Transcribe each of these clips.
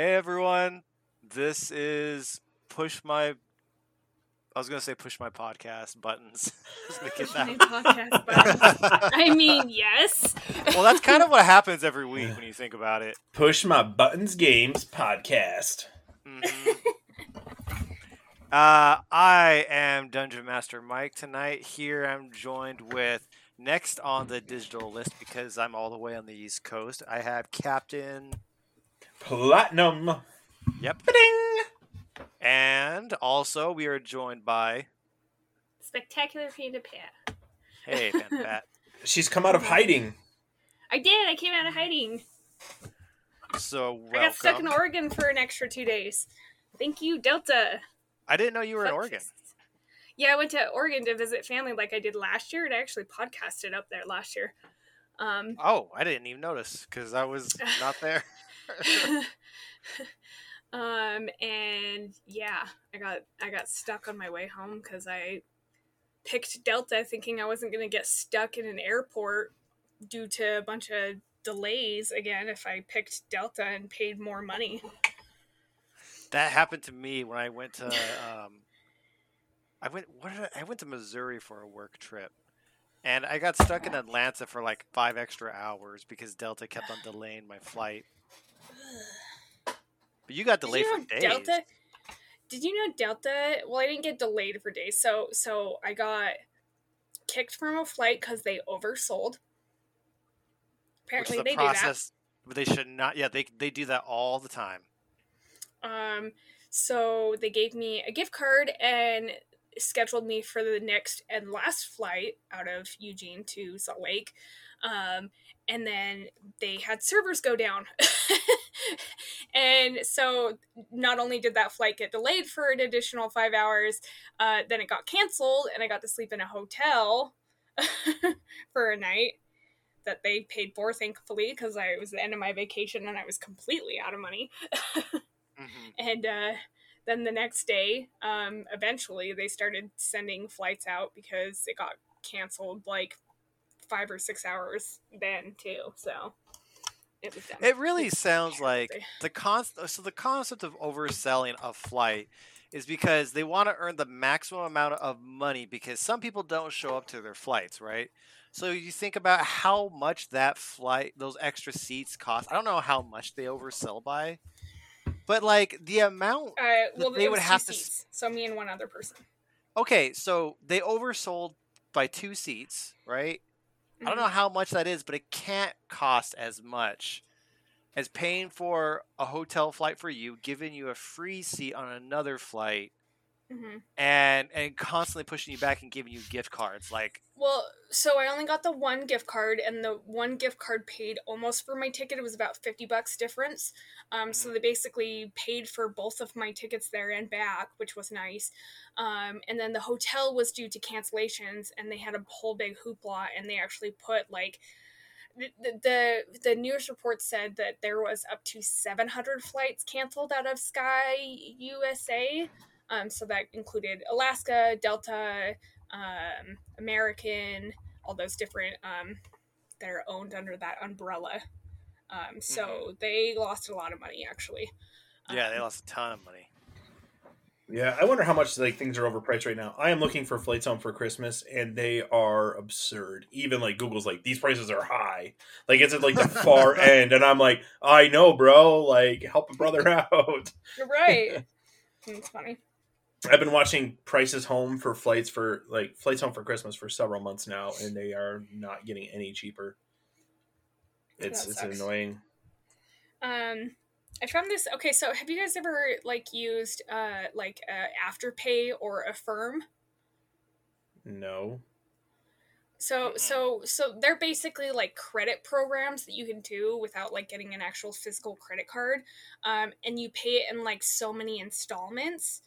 Hey everyone, this is push my. I was gonna say push my podcast buttons. I was My podcast buttons. I mean, yes. well, that's kind of what happens every week when you think about it. Push my buttons games podcast. Mhm. Uh, I am Dungeon Master Mike tonight. Here I'm joined with next on the digital list because I'm all the way on the East Coast. I have Captain. Platinum. Yep. Ba-ding! And also we are joined by. Spectacular Panda Pat. Hey, Pan Pat. She's come out of hiding. I did. I came out of hiding. So welcome. I got stuck in Oregon for an extra two days. Thank you, Delta. I didn't know you were in Oregon. this. Yeah, I went to Oregon to visit family like I did last year, and I actually podcasted up there last year. Um, Oh, I didn't even notice because I was not there. um, and yeah, I got I got stuck on my way home because I picked Delta, thinking I wasn't gonna get stuck in an airport due to a bunch of delays again if I picked Delta and paid more money. That happened to me when I went to. Um, I went. What I, I went to Missouri for a work trip, and I got stuck in Atlanta for like five extra hours because Delta kept on delaying my flight. But you got delayed you for days. Delta? Did you know Delta? Well, I didn't get delayed for days, so so I got kicked from a flight because they oversold. Apparently, they process, but they should not. Yeah, they they do that all the time. Um, so they gave me a gift card and scheduled me for the next and last flight out of Eugene to Salt Lake. Um, and then they had servers go down. and so not only did that flight get delayed for an additional five hours, uh, then it got canceled and I got to sleep in a hotel for a night that they paid for, thankfully, because I it was the end of my vacation and I was completely out of money. hmm and uh, then the next day, um, eventually they started sending flights out because it got canceled like five or six hours then too. So it was. It really sounds like the concept. So the concept of overselling a flight is because they want to earn the maximum amount of money because some people don't show up to their flights, right? So you think about how much that flight, those extra seats cost. I don't know how much they oversell by, but like the amount. Uh, well, they would have to seats, so me and one other person. Okay, so they oversold by two seats, right? I don't know Mhm. how much that is, but it can't cost as much as paying for a hotel flight for you, giving you a free seat on another flight, Mhm. and and constantly pushing you back and giving you gift cards. Like, Well, so I only got the one gift card, and the one gift card paid almost for my ticket. It was about fifty bucks difference. Um, so Mhm. they basically paid for both of my tickets there and back, which was nice. Um, and then the hotel was due to cancellations, and they had a whole big hoopla, and they actually put like. The, the the news report said that there was up to 700 flights canceled out of Sky USA. Um, so that included Alaska, Delta, um, American, all those different um, that are owned under that umbrella. Um, so they lost a lot of money actually. yeah, they Um, lost a ton of money. Yeah, I wonder how much like things are overpriced right now. I am looking for flights home for Christmas, and they are absurd. Even like Google's like these prices are high. Like it's at like the far end, and I'm like, I know, bro. Like help a brother out. You're right. it's funny. I've been watching prices home for flights for like flights home for Christmas for several months now, and they are not getting any cheaper. It's it's annoying. Um, I found this. Okay, so have you guys ever like used uh like uh, Afterpay or Affirm? No. So so so they're basically like credit programs that you can do without like getting an actual physical credit card, um, and you pay it in like so many installments.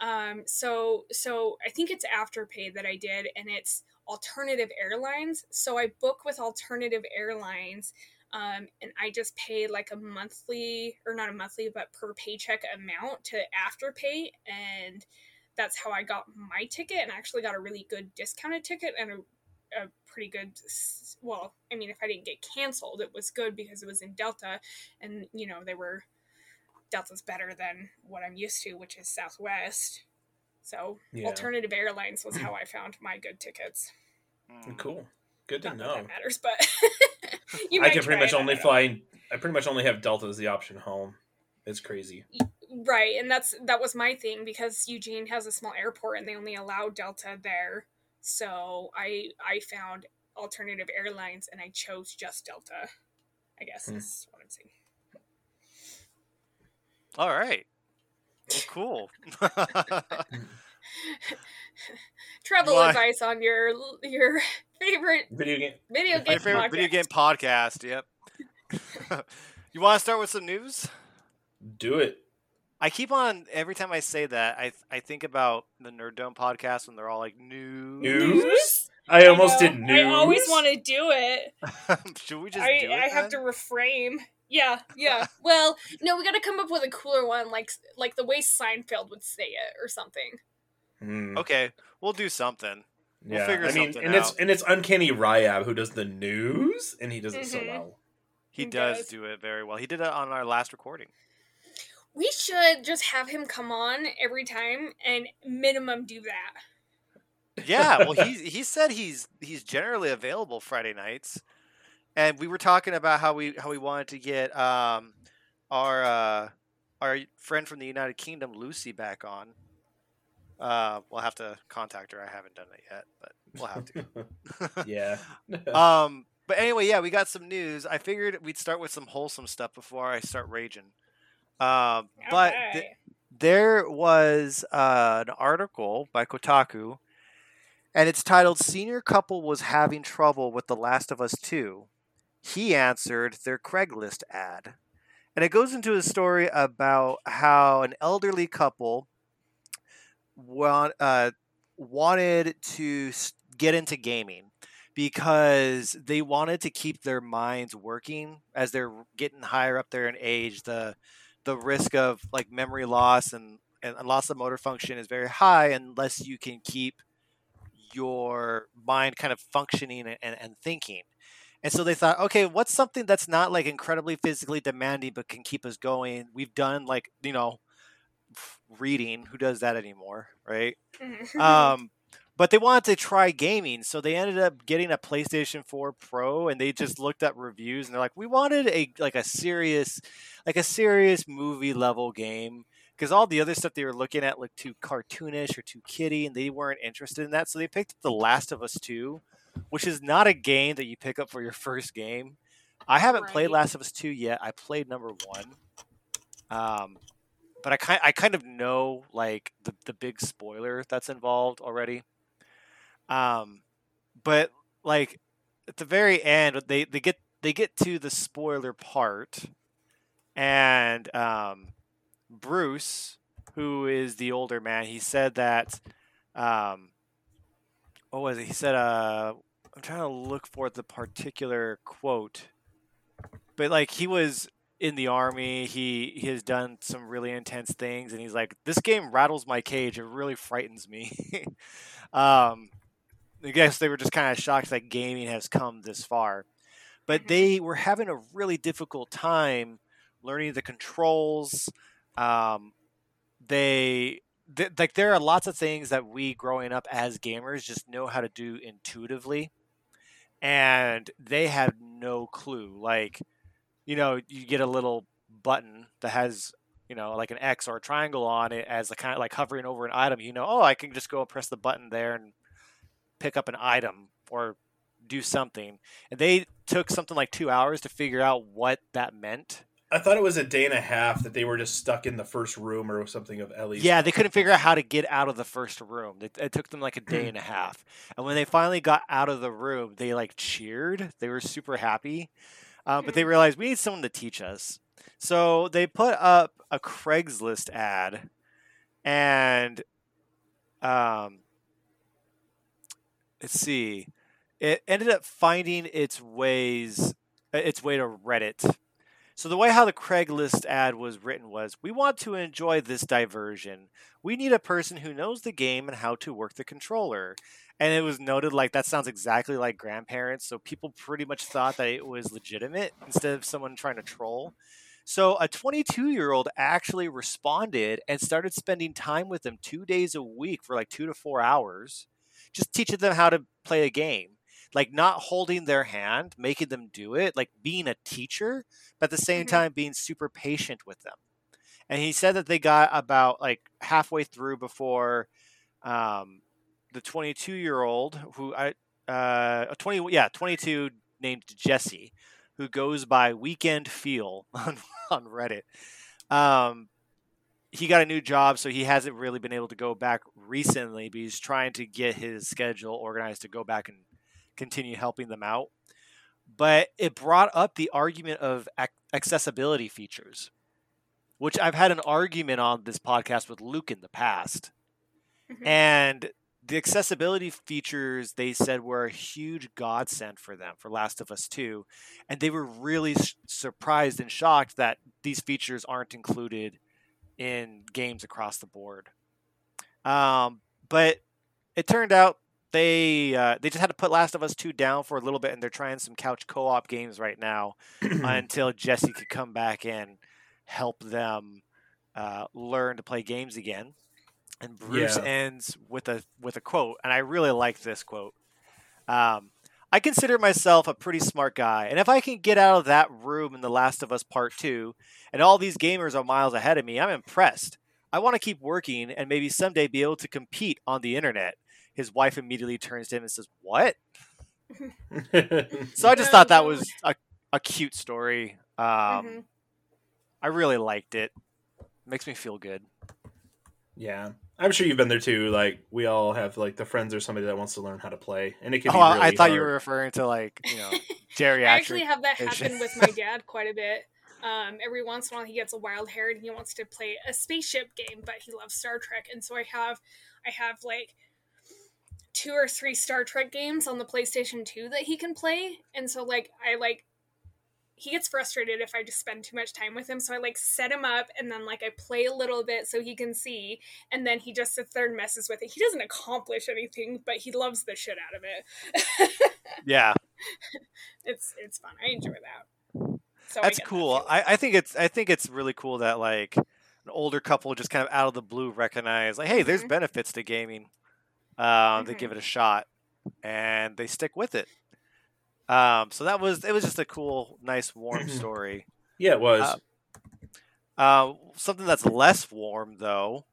Um, so so I think it's Afterpay that I did, and it's Alternative Airlines. So I book with Alternative Airlines, um, and I just pay like a monthly or not a monthly, but per paycheck amount to Afterpay, and that's how I got my ticket, and I actually got a really good discounted ticket and a a pretty good well i mean if i didn't get canceled it was good because it was in delta and you know they were Delta's better than what I'm used to, which is Southwest. So Yeah. alternative airlines was how I found my good tickets. Mm. Cool. Good to Not know. that matters, but you I can pretty much only fly. I pretty much only have Delta as the option home. It's crazy. Right, and that's that was my thing because Eugene has a small airport and they only allow Delta there. So I I found alternative airlines and I chose just Delta. I guess Hmm. is what I'm saying. All right. Well, cool. Travel Why? advice on your your favorite Video game. video My game favorite video podcast. game podcast. Yep. you want to start with some news? Do it. I keep on every time I say that. I I think about the Nerd Dome podcast when they're all like news. News? I almost know. did news. I always want to do it. Should we just I, do it? I have to then? Reframe. Yeah, yeah. well, no, we got to come up with a cooler one, like like the way Seinfeld would say it, or something. Hmm, Okay, we'll do something. we'll yeah, figure I mean, something and it's and it's uncanny Ryab who does the news, and he does it so Mhm. well. He He does does. do it very well. He did it on our last recording. We should just have him come on every time and minimum do that. Yeah, well, he he said he's he's generally available Friday nights, and we were talking about how we how we wanted to get um our uh, our friend from the United Kingdom, Lucy, back on. Uh, we'll have to contact her. I haven't done it yet, but we'll have to. yeah. um, but anyway, yeah, we got some news. I figured we'd start with some wholesome stuff before I start raging. Um, but th- there was uh, an article by Kotaku, and it's titled "Senior Couple Was Having Trouble with The Last of Us 2." He answered their Craigslist ad, and it goes into a story about how an elderly couple want, uh, wanted to get into gaming because they wanted to keep their minds working as they're getting higher up there in age. The the risk of like memory loss and, and loss of motor function is very high unless you can keep your mind kind of functioning and, and, and thinking. And so they thought, okay, what's something that's not like incredibly physically demanding but can keep us going? We've done like, you know, reading. Who does that anymore, right? Mhm. um, but they wanted to try gaming, so they ended up getting a PlayStation 4 Pro, and they just looked up reviews, and they're like, "We wanted a like a serious, like a serious movie level game." Because all the other stuff they were looking at looked too cartoonish or too kiddie, and they weren't interested in that. So they picked up The Last of Us 2, which is not a game that you pick up for your first game. I haven't played Last of Us 2 yet. I played number one. Um, but I kind I kind of know like the, the big spoiler that's involved already. Um, but like at the very end, they they get they get to the spoiler part, and um, Bruce, who is the older man, he said that um, what was it? He said, uh, I'm trying to look for the particular quote, but like he was in the army. He he has done some really intense things, and he's like, this game rattles my cage. It really frightens me. um, I guess they were just kind of shocked that gaming has come this far, but Mhm. they were having a really difficult time learning the controls. Um, they th- like there are lots of things that we growing up as gamers just know how to do intuitively and they had no clue like you know you get a little button that has you know like an x or a triangle on it as a kind of like hovering over an item you know oh i can just go and press the button there and pick up an item or do something. And they took something like two hours to figure out what that meant I thought it was a day and a half that they were just stuck in the first room or something of Ellie's. Yeah, they couldn't figure out how to get out of the first room. It, it took them like a day and a half. And when they finally got out of the room, they like cheered. They were super happy. Uh, but they realized we need someone to teach us. So they put up a Craigslist ad and um, let's see. It ended up finding its ways uh, its way to Reddit. So the way how the Craigslist ad was written was, we want to enjoy this diversion. We need a person who knows the game and how to work the controller. And it was noted like that sounds exactly like grandparents, so people pretty much thought that it was legitimate instead of someone trying to troll. So a 22 year old actually responded and started spending time with them two days a week for like two to four hours, just teaching them how to play a game. Like not holding their hand, making them do it, like being a teacher, but at the same Mm-hmm. time being super patient with them. And he said that they got about like halfway through before um, the 22 year old who I uh, a 20 yeah 22 named Jesse who goes by Weekend Feel on, on Reddit. Um, he got a new job, so he hasn't really been able to go back recently, but he's trying to get his schedule organized to go back and continue helping them out. But it brought up the argument of ac- accessibility features, which I've had an argument on this podcast with Luke in the past. Mhm. And the accessibility features they said were a huge godsend for them for Last of Us 2. And they were really s- surprised and shocked that these features aren't included in games across the board. Um, but it turned out they uh, they just had to put Last of Us 2 down for a little bit and they're trying some couch co-op games right now until Jesse could come back and help them uh, learn to play games again. And Bruce Yeah. ends with a with a quote, and I really like this quote. Um, I consider myself a pretty smart guy, and if I can get out of that room in The Last of Us Part Two, and all these gamers are miles ahead of me, I'm impressed. I want to keep working and maybe someday be able to compete on the internet. His wife immediately turns to him and says, "What?" So I just thought that was a, a cute story. Um, Mhm. I really liked it. Makes me feel good. yeah, I'm sure you've been there too. Like we all have like the friends or somebody that wants to learn how to play, and it can Oh, be I- really I thought you were referring to like you know I actually have that happen with my dad quite a bit. Um, every once in a while, he gets a wild hair and he wants to play a spaceship game, but he loves Star Trek, and so I have, I have like two or three Star Trek games on the PlayStation Two that he can play, and so like I like. He gets frustrated if I just spend too much time with him, so I like set him up and then like I play a little bit so he can see, and then he just sits there and messes with it. He doesn't accomplish anything, but he loves the shit out of it. yeah, it's it's fun. I enjoy that. So that's that cool. feeling. I, I think it's I think it's really cool that like an older couple just kind of out of the blue recognize like, hey, there's Mhm. benefits to gaming. Um, They give it a shot and they stick with it. Um, so that was it was just a cool, nice, warm story. Yeah, it was. Uh, Uh, something that's less warm though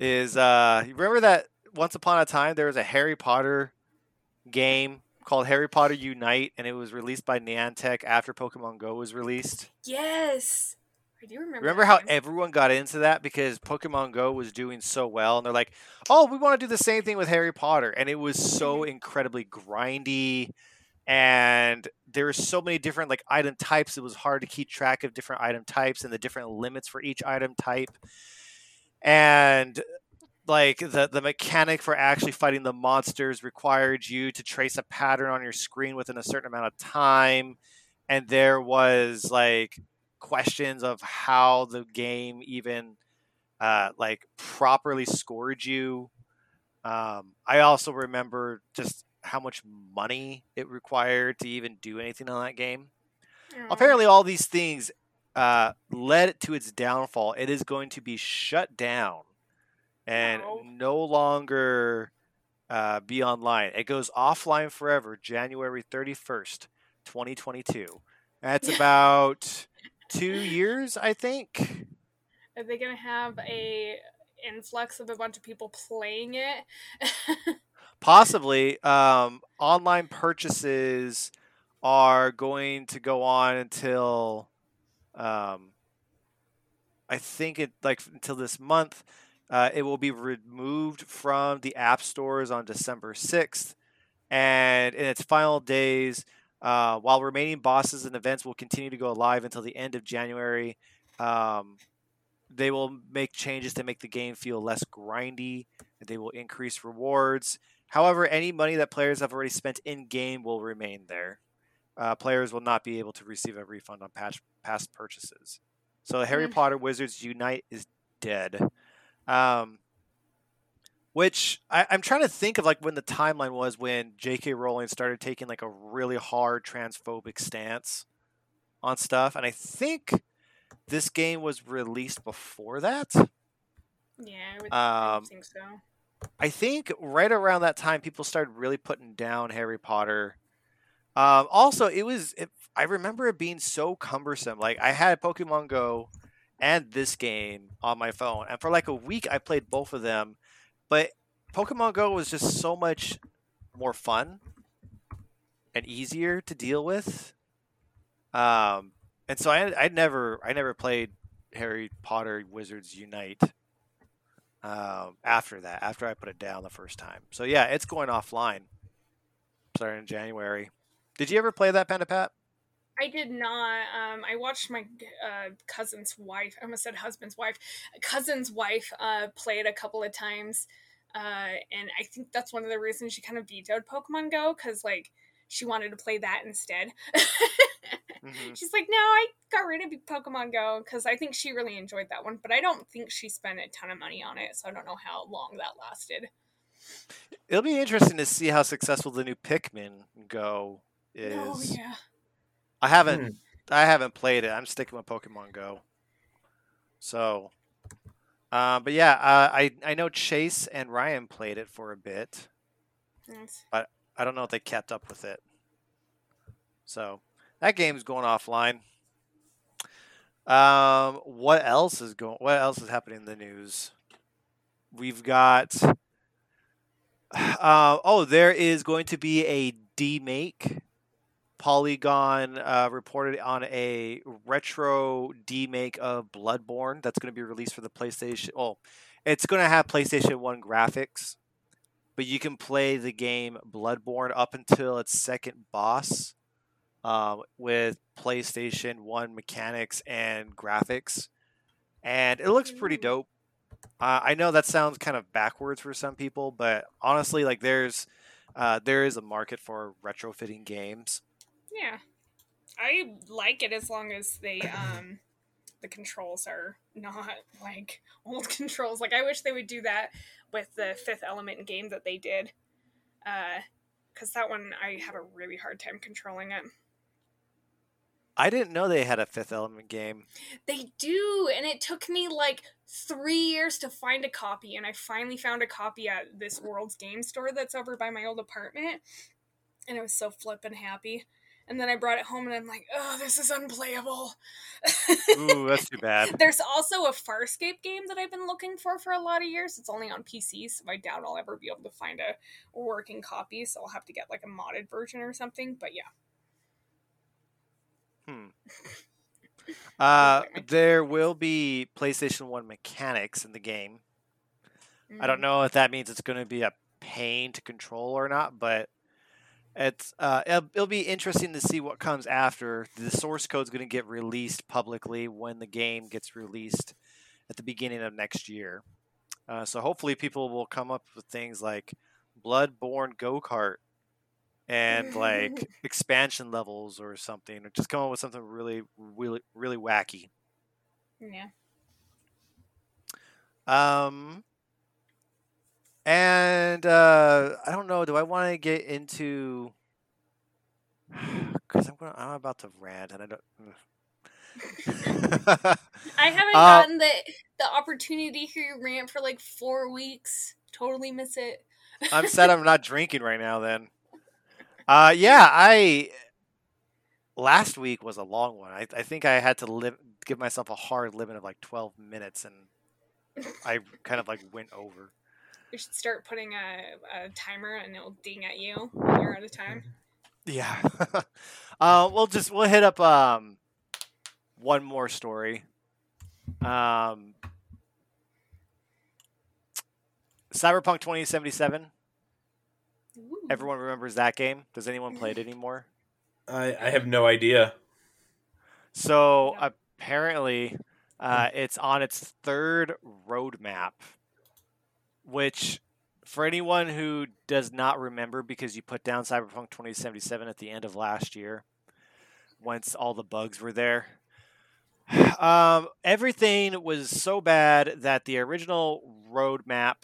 is uh, you remember that once upon a time there was a Harry Potter game called Harry Potter Unite, and it was released by Niantic after Pokemon Go was released. Yes, I do remember. Remember how everyone got into that because Pokemon Go was doing so well, and they're like, "Oh, we want to do the same thing with Harry Potter," and it was so mm-hmm. incredibly grindy, and there were so many different like item types. It was hard to keep track of different item types and the different limits for each item type, and like the the mechanic for actually fighting the monsters required you to trace a pattern on your screen within a certain amount of time, and there was like questions of how the game even uh, like properly scored you. Um, I also remember just how much money it required to even do anything on that game. Aw. Apparently, all these things uh, led to its downfall. It is going to be shut down and Wow. no longer uh, be online. It goes offline forever, January 31st, 2022. That's about two years, I think. Are they gonna have a influx of a bunch of people playing it? Possibly. Um, online purchases are going to go on until, um, I think it like until this month. Uh, it will be removed from the app stores on December 6th. And in its final days, uh, while remaining bosses and events will continue to go live until the end of January, um, they will make changes to make the game feel less grindy. And they will increase rewards. However, any money that players have already spent in game will remain there. Uh, players will not be able to receive a refund on past, past purchases. So Harry Mm. Potter Wizards Unite is dead. Um, which I, I'm trying to think of like when the timeline was when J.K. Rowling started taking like a really hard transphobic stance on stuff, and I think this game was released before that. Yeah, I Um, think so. I think right around that time, people started really putting down Harry Potter. Um, also, it was it, I remember it being so cumbersome. Like I had Pokemon Go and this game on my phone, and for like a week, I played both of them. But Pokemon Go was just so much more fun and easier to deal with. Um, and so I I never I never played Harry Potter Wizards Unite um, after that, after I put it down the first time. So yeah, it's going offline starting in January. Did you ever play that Panda Pat? I did not. Um, I watched my uh, cousin's wife. I almost said husband's wife. Cousin's wife uh, play it a couple of times, uh, and I think that's one of the reasons she kind of vetoed Pokemon Go because like she wanted to play that instead. Mhm. She's like, no, I got rid of Pokemon Go because I think she really enjoyed that one, but I don't think she spent a ton of money on it, so I don't know how long that lasted. It'll be interesting to see how successful the new Pikmin Go is. Oh yeah. I haven't Hmm. I haven't played it. I'm sticking with Pokemon Go. So, uh, but yeah, uh, I I know Chase and Ryan played it for a bit. Nice. But I don't know if they kept up with it. So that game's going offline. Um, what else is going? What else is happening in the news? We've got. Uh, oh, there is going to be a demake. Polygon uh, reported on a retro demake of Bloodborne that's going to be released for the PlayStation. Oh, it's going to have PlayStation One graphics but you can play the game Bloodborne up until its second boss um, with PlayStation 1 mechanics and graphics. And it looks pretty dope. Uh, I know that sounds kind of backwards for some people, but honestly, like there's uh, there is a market for retrofitting games. Yeah. I like it as long as they um the controls are not like old controls. Like I wish they would do that with the fifth element game that they did. Uh cuz that one I have a really hard time controlling it. I didn't know they had a Fifth Element game. They do, and it took me like three years to find a copy, and I finally found a copy at this World's Game Store that's over by my old apartment, and I was so flippin' happy. And then I brought it home, and I'm like, oh, this is unplayable. Ooh, that's too bad. There's also a Farscape game that I've been looking for for a lot of years. It's only on PC, so I doubt I'll ever be able to find a working copy. So I'll have to get like a modded version or something. But yeah, Hmm. Uh, there will be PlayStation 1 mechanics in the game. I don't Mm. know if that means it's going to be a pain to control or not, but it's uh, it'll, it'll be interesting to see what comes after. The source code is going to get released publicly when the game gets released at the beginning of next year. Uh, so hopefully, people will come up with things like Bloodborne Go Kart and like expansion levels or something, or just come up with something really, really, really wacky. Yeah. Um, and uh, I don't know. Do I want to get into? Because I'm gonna, I'm about to rant, and I don't. I haven't Uh, gotten the the opportunity to hear you rant for like four weeks. Totally miss it. I'm sad I'm not drinking right now. Then, uh, yeah, I last week was a long one. I, I think I had to live, give myself a hard limit of like 12 minutes, and I kind of like went over. We should start putting a, a timer and it'll ding at you when you're out of time. Yeah. uh, we'll just we'll hit up um one more story. Um, Cyberpunk 2077. Ooh. Everyone remembers that game. Does anyone play it anymore? I, I have no idea. So apparently, uh, it's on its third roadmap, which, for anyone who does not remember, because you put down Cyberpunk 2077 at the end of last year, once all the bugs were there, um, everything was so bad that the original roadmap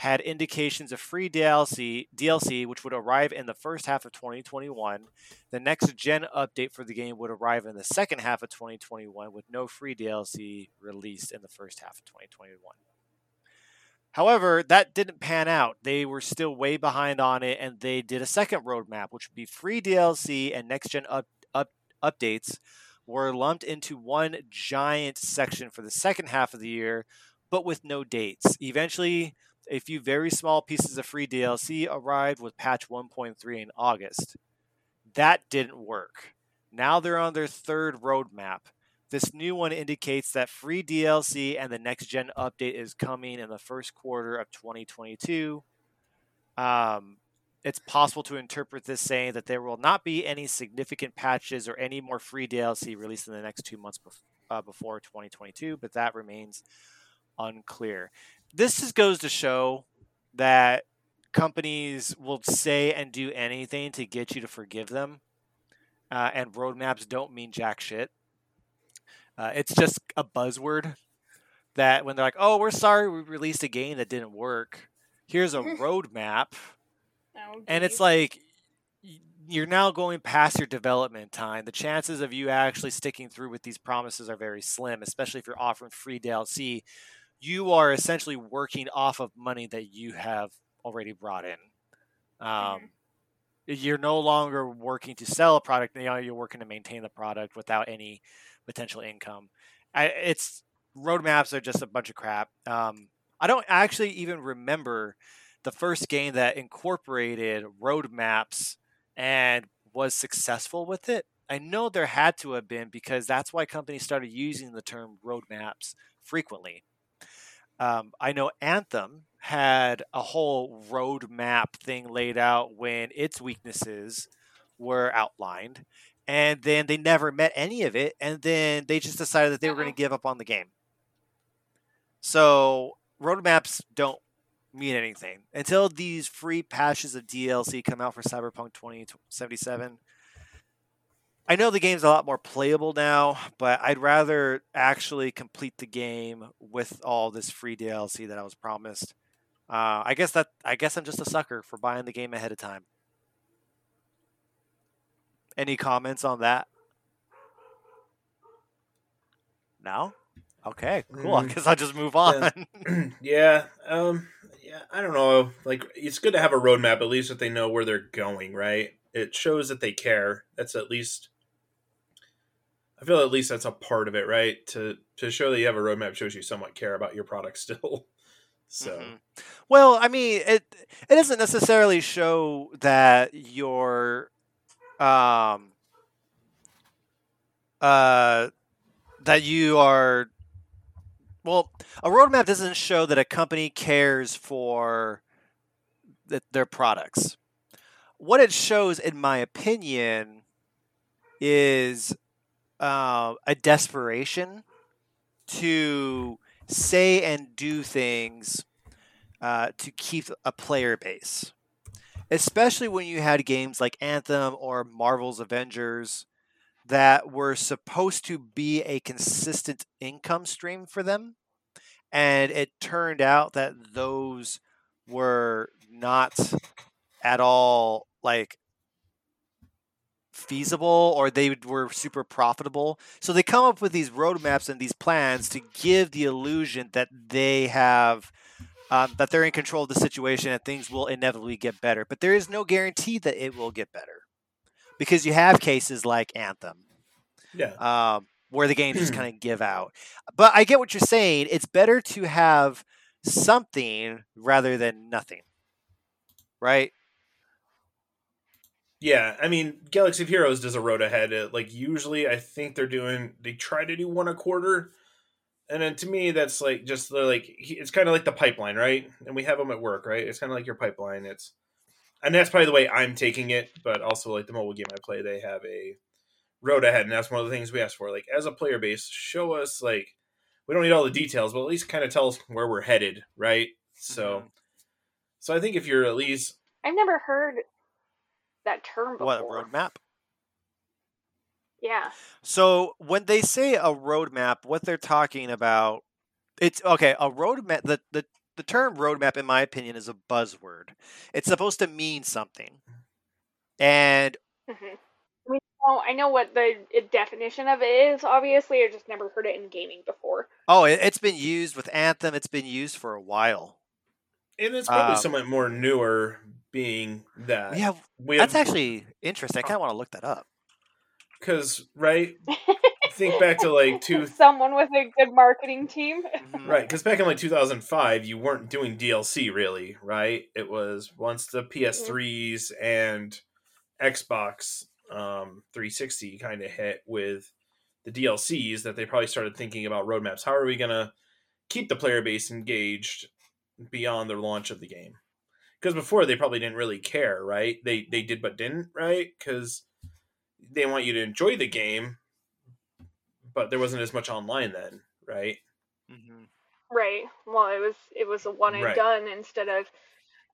had indications of free DLC, DLC, which would arrive in the first half of 2021. The next gen update for the game would arrive in the second half of 2021, with no free DLC released in the first half of 2021. However, that didn't pan out. They were still way behind on it, and they did a second roadmap, which would be free DLC and next gen up, up, updates were lumped into one giant section for the second half of the year, but with no dates. Eventually, a few very small pieces of free DLC arrived with patch 1.3 in August. That didn't work. Now they're on their third roadmap. This new one indicates that free DLC and the next gen update is coming in the first quarter of 2022. Um, it's possible to interpret this saying that there will not be any significant patches or any more free DLC released in the next two months bef- uh, before 2022, but that remains unclear this just goes to show that companies will say and do anything to get you to forgive them, uh, and roadmaps don't mean jack shit. Uh, it's just a buzzword that when they're like, "Oh, we're sorry, we released a game that didn't work. Here's a roadmap," Oh, and it's like you're now going past your development time. The chances of you actually sticking through with these promises are very slim, especially if you're offering free DLC you are essentially working off of money that you have already brought in. Um, Mhm. You're no longer working to sell a product. You know, you're working to maintain the product without any potential income. I, it's roadmaps are just a bunch of crap. Um, I don't actually even remember the first game that incorporated roadmaps and was successful with it. I know there had to have been because that's why companies started using the term roadmaps frequently. Um, I know Anthem had a whole roadmap thing laid out when its weaknesses were outlined, and then they never met any of it, and then they just decided that they were going to give up on the game. So roadmaps don't mean anything until these free patches of DLC come out for Cyberpunk 2077. I know the game's a lot more playable now, but I'd rather actually complete the game with all this free DLC that I was promised. Uh, I guess that I guess I'm just a sucker for buying the game ahead of time. Any comments on that? No. Okay, cool. I Mm. guess I'll just move on. yeah, um, yeah, I don't know. Like, it's good to have a roadmap, at least that they know where they're going, right? It shows that they care. That's at least. I feel at least that's a part of it, right? To to show that you have a roadmap shows you somewhat care about your product still. So Mhm. Well, I mean, it it doesn't necessarily show that you're um uh that you are well, a roadmap doesn't show that a company cares for th- their products. What it shows, in my opinion, is uh, a desperation to say and do things uh, to keep a player base. Especially when you had games like Anthem or Marvel's Avengers that were supposed to be a consistent income stream for them. And it turned out that those were not at all like feasible or they were super profitable. So they come up with these roadmaps and these plans to give the illusion that they have um, that they're in control of the situation and things will inevitably get better. But there is no guarantee that it will get better because you have cases like Anthem yeah, um, where the games just kind of give out. But I get what you're saying. It's better to have something rather than nothing, right? yeah. I mean, Galaxy of Heroes does a road ahead. Like usually, I think they're doing. They try to do one a quarter, and then to me, that's like just the, like it's kind of like the pipeline, right? And we have them at work, right? It's kind of like your pipeline. It's and that's probably the way I'm taking it. But also, like the mobile game I play, they have a road ahead, and that's one of the things we ask for. Like as a player base, show us like we don't need all the details, but at least kind of tell us where we're headed, right? So, mm-hmm. so I think if you're at least I've never heard that term before. What a roadmap? Yeah. So when they say a roadmap, what they're talking about, it's okay. A roadmap. The the the term roadmap, in my opinion, is a buzzword. It's supposed to mean something, and Mhm. I mean, well, I know what the definition of it is. Obviously, I just never heard it in gaming before. oh, it, it's been used with Anthem. It's been used for a while. And it's probably Um, somewhat more newer, being that Yeah, we that's have actually interesting. I kind of want to look that up. Because right. Think back to like two Someone with a good marketing team. Mhm. Right, because back in like 2005, you weren't doing DLC really, right? It was once the PS3s and Xbox um, 360 kind of hit with the DLCs that they probably started thinking about roadmaps. How are we going to keep the player base engaged beyond the launch of the game? Because before they probably didn't really care, right? They they did but didn't, right? Because they want you to enjoy the game, but there wasn't as much online then, right? Mhm. Right. Well, it was it was a one and Right. done instead of.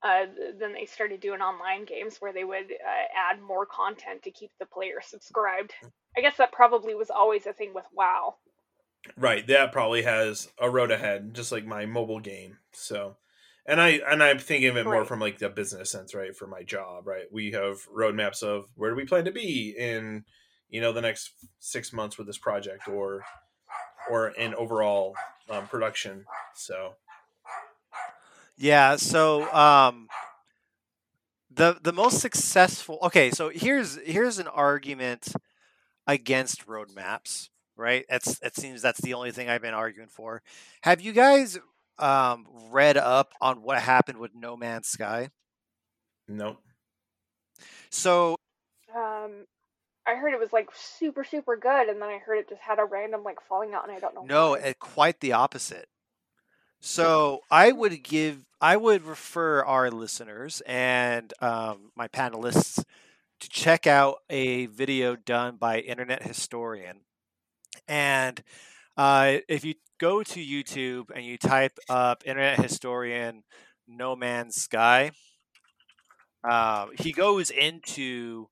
Uh, then they started doing online games where they would uh, add more content to keep the player subscribed. I guess that probably was always a thing with WoW. Right, that probably has a road ahead, just like my mobile game. So, and I and I'm thinking of it more Right. from like the business sense, right? For my job, right? We have roadmaps of where do we plan to be in, you know, the next six months with this project, or or in overall um, production. So, Yeah, so um the the most successful Okay, so here's here's an argument against roadmaps, right? It's it seems that's the only thing I've been arguing for. Have you guys um read up on what happened with No Man's Sky? nope. So Um, I heard it was like super super good, and then I heard it just had a random like falling out, and I don't know. No, why. it, quite the opposite. So I would give, I would refer our listeners and um, my panelists to check out a video done by Internet Historian. And uh, if you go to YouTube and you type up Internet Historian No Man's Sky, uh, he goes into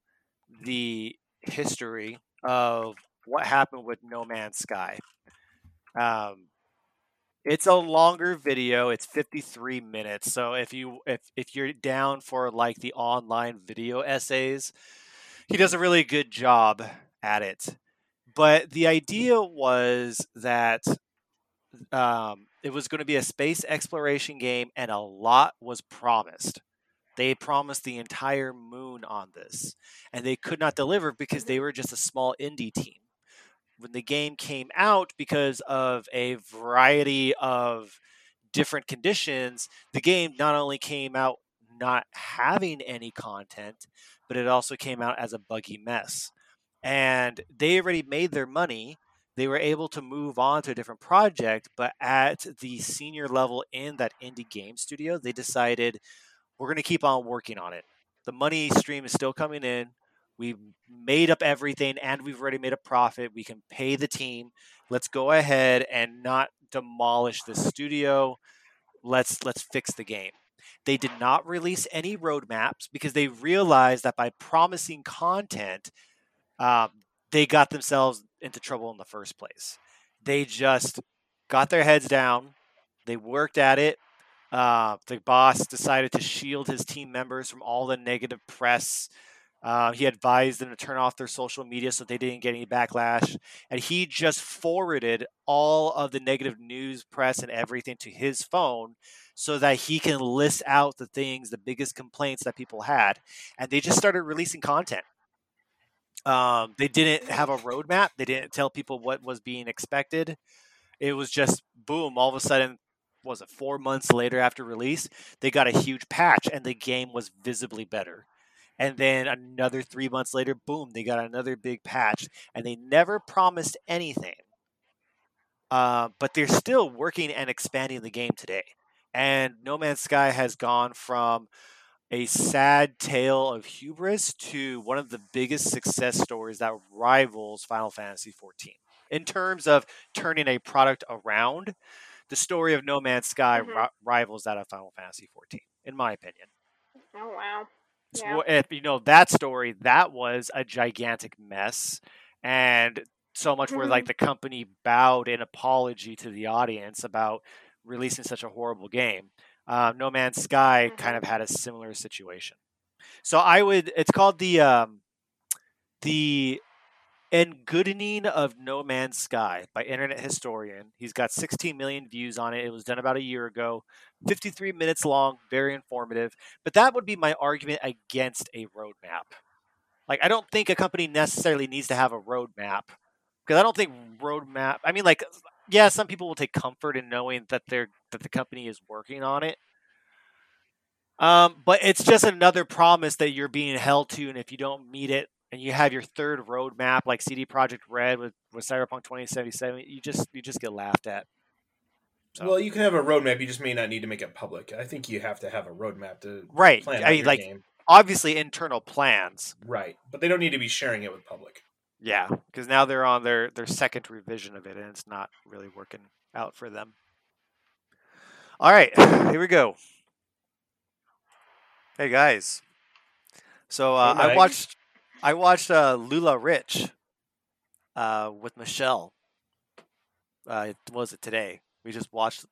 the history of what happened with No Man's Sky. Um, it's a longer video. It's 53 minutes. So if you if if you're down for like the online video essays, he does a really good job at it. But the idea was that um, it was going to be a space exploration game, and a lot was promised. They promised the entire moon on this, and they could not deliver because they were just a small indie team when the game came out because of a variety of different conditions the game not only came out not having any content but it also came out as a buggy mess and they already made their money they were able to move on to a different project but at the senior level in that indie game studio they decided we're going to keep on working on it the money stream is still coming in We've made up everything and we've already made a profit. We can pay the team. Let's go ahead and not demolish the studio. Let's let's fix the game. They did not release any roadmaps because they realized that by promising content, um, they got themselves into trouble in the first place. They just got their heads down. They worked at it. Uh, the boss decided to shield his team members from all the negative press. Uh, he advised them to turn off their social media so they didn't get any backlash. And he just forwarded all of the negative news, press, and everything to his phone so that he can list out the things, the biggest complaints that people had. And they just started releasing content. Um, they didn't have a roadmap, they didn't tell people what was being expected. It was just boom, all of a sudden, was it four months later after release, they got a huge patch and the game was visibly better and then another three months later, boom, they got another big patch, and they never promised anything. Uh, but they're still working and expanding the game today. And No Man's Sky has gone from a sad tale of hubris to one of the biggest success stories that rivals Final Fantasy XIV. In terms of turning a product around, the story of No Man's Sky Mhm. ri- rivals that of Final Fantasy XIV, in my opinion. Oh wow. So, if you know that story, that was a gigantic mess, and so much where like the company bowed in apology to the audience about releasing such a horrible game. Uh, no Man's Sky kind of had a similar situation. So I would. It's called the um, the Engoodening of No Man's Sky by Internet Historian. He's got 16 million views on it. It was done about a year ago. 53 minutes long, very informative. But that would be my argument against a roadmap. Like, I don't think a company necessarily needs to have a roadmap because I don't think roadmap. I mean, like, yeah, some people will take comfort in knowing that they're that the company is working on it. Um, but it's just another promise that you're being held to, and if you don't meet it, and you have your third roadmap like CD Projekt Red with, with Cyberpunk 2077, you just you just get laughed at. So- Well, you can have a roadmap. You just may not need to make it public. I think you have to have a roadmap to Right. plan I mean, like game. obviously internal plans. Right, but they don't need to be sharing it with public. Yeah, because now they're on their their second revision of it, and it's not really working out for them. All right, here we go. Hey guys, so uh, Hey, I watched I watched uh, LuLaRich uh, with Michelle. Uh, it- was it today? We just watched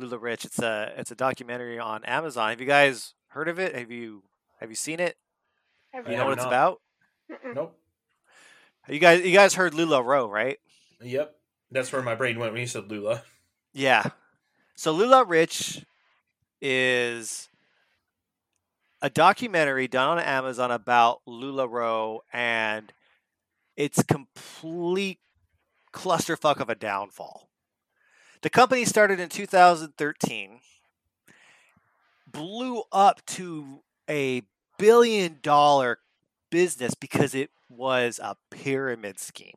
LuLaRich. It's a it's a documentary on Amazon. Have you guys heard of it? Have you have you seen it? Have You know have what it's not. about? Mm-mm. Nope. You guys you guys heard LuLaRoe, right? Yep. That's where my brain went when you said Lula. Yeah. So LuLaRich is a documentary done on Amazon about LuLaRoe and its complete clusterfuck of a downfall. The company started in 2013, blew up to a billion dollar business because it was a pyramid scheme.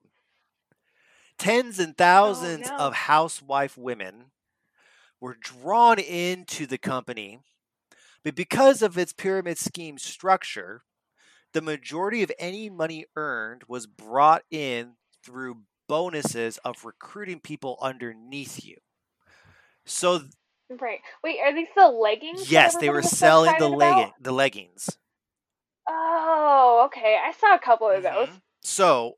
Tens and oh, thousands no. of housewife women were drawn into the company, but because of its pyramid scheme structure, the majority of any money earned was brought in through bonuses of recruiting people underneath you. So Right. Wait, are these the leggings? yes, they were everybody was so selling the about? the leggings. Oh, okay. I saw a couple of those. Mhm. So,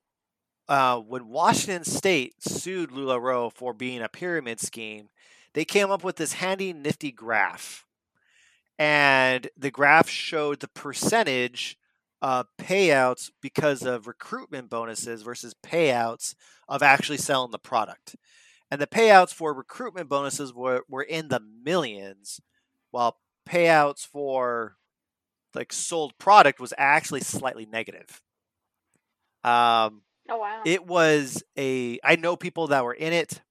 uh, when Washington State sued LuLaRoe for being a pyramid scheme, they came up with this handy, nifty graph. And the graph showed the percentage of payouts because of recruitment bonuses versus payouts of actually selling the product. And the payouts for recruitment bonuses were, were in the millions, while payouts for like sold product was actually slightly negative. Um, Oh wow. it was a. I know people that were in it.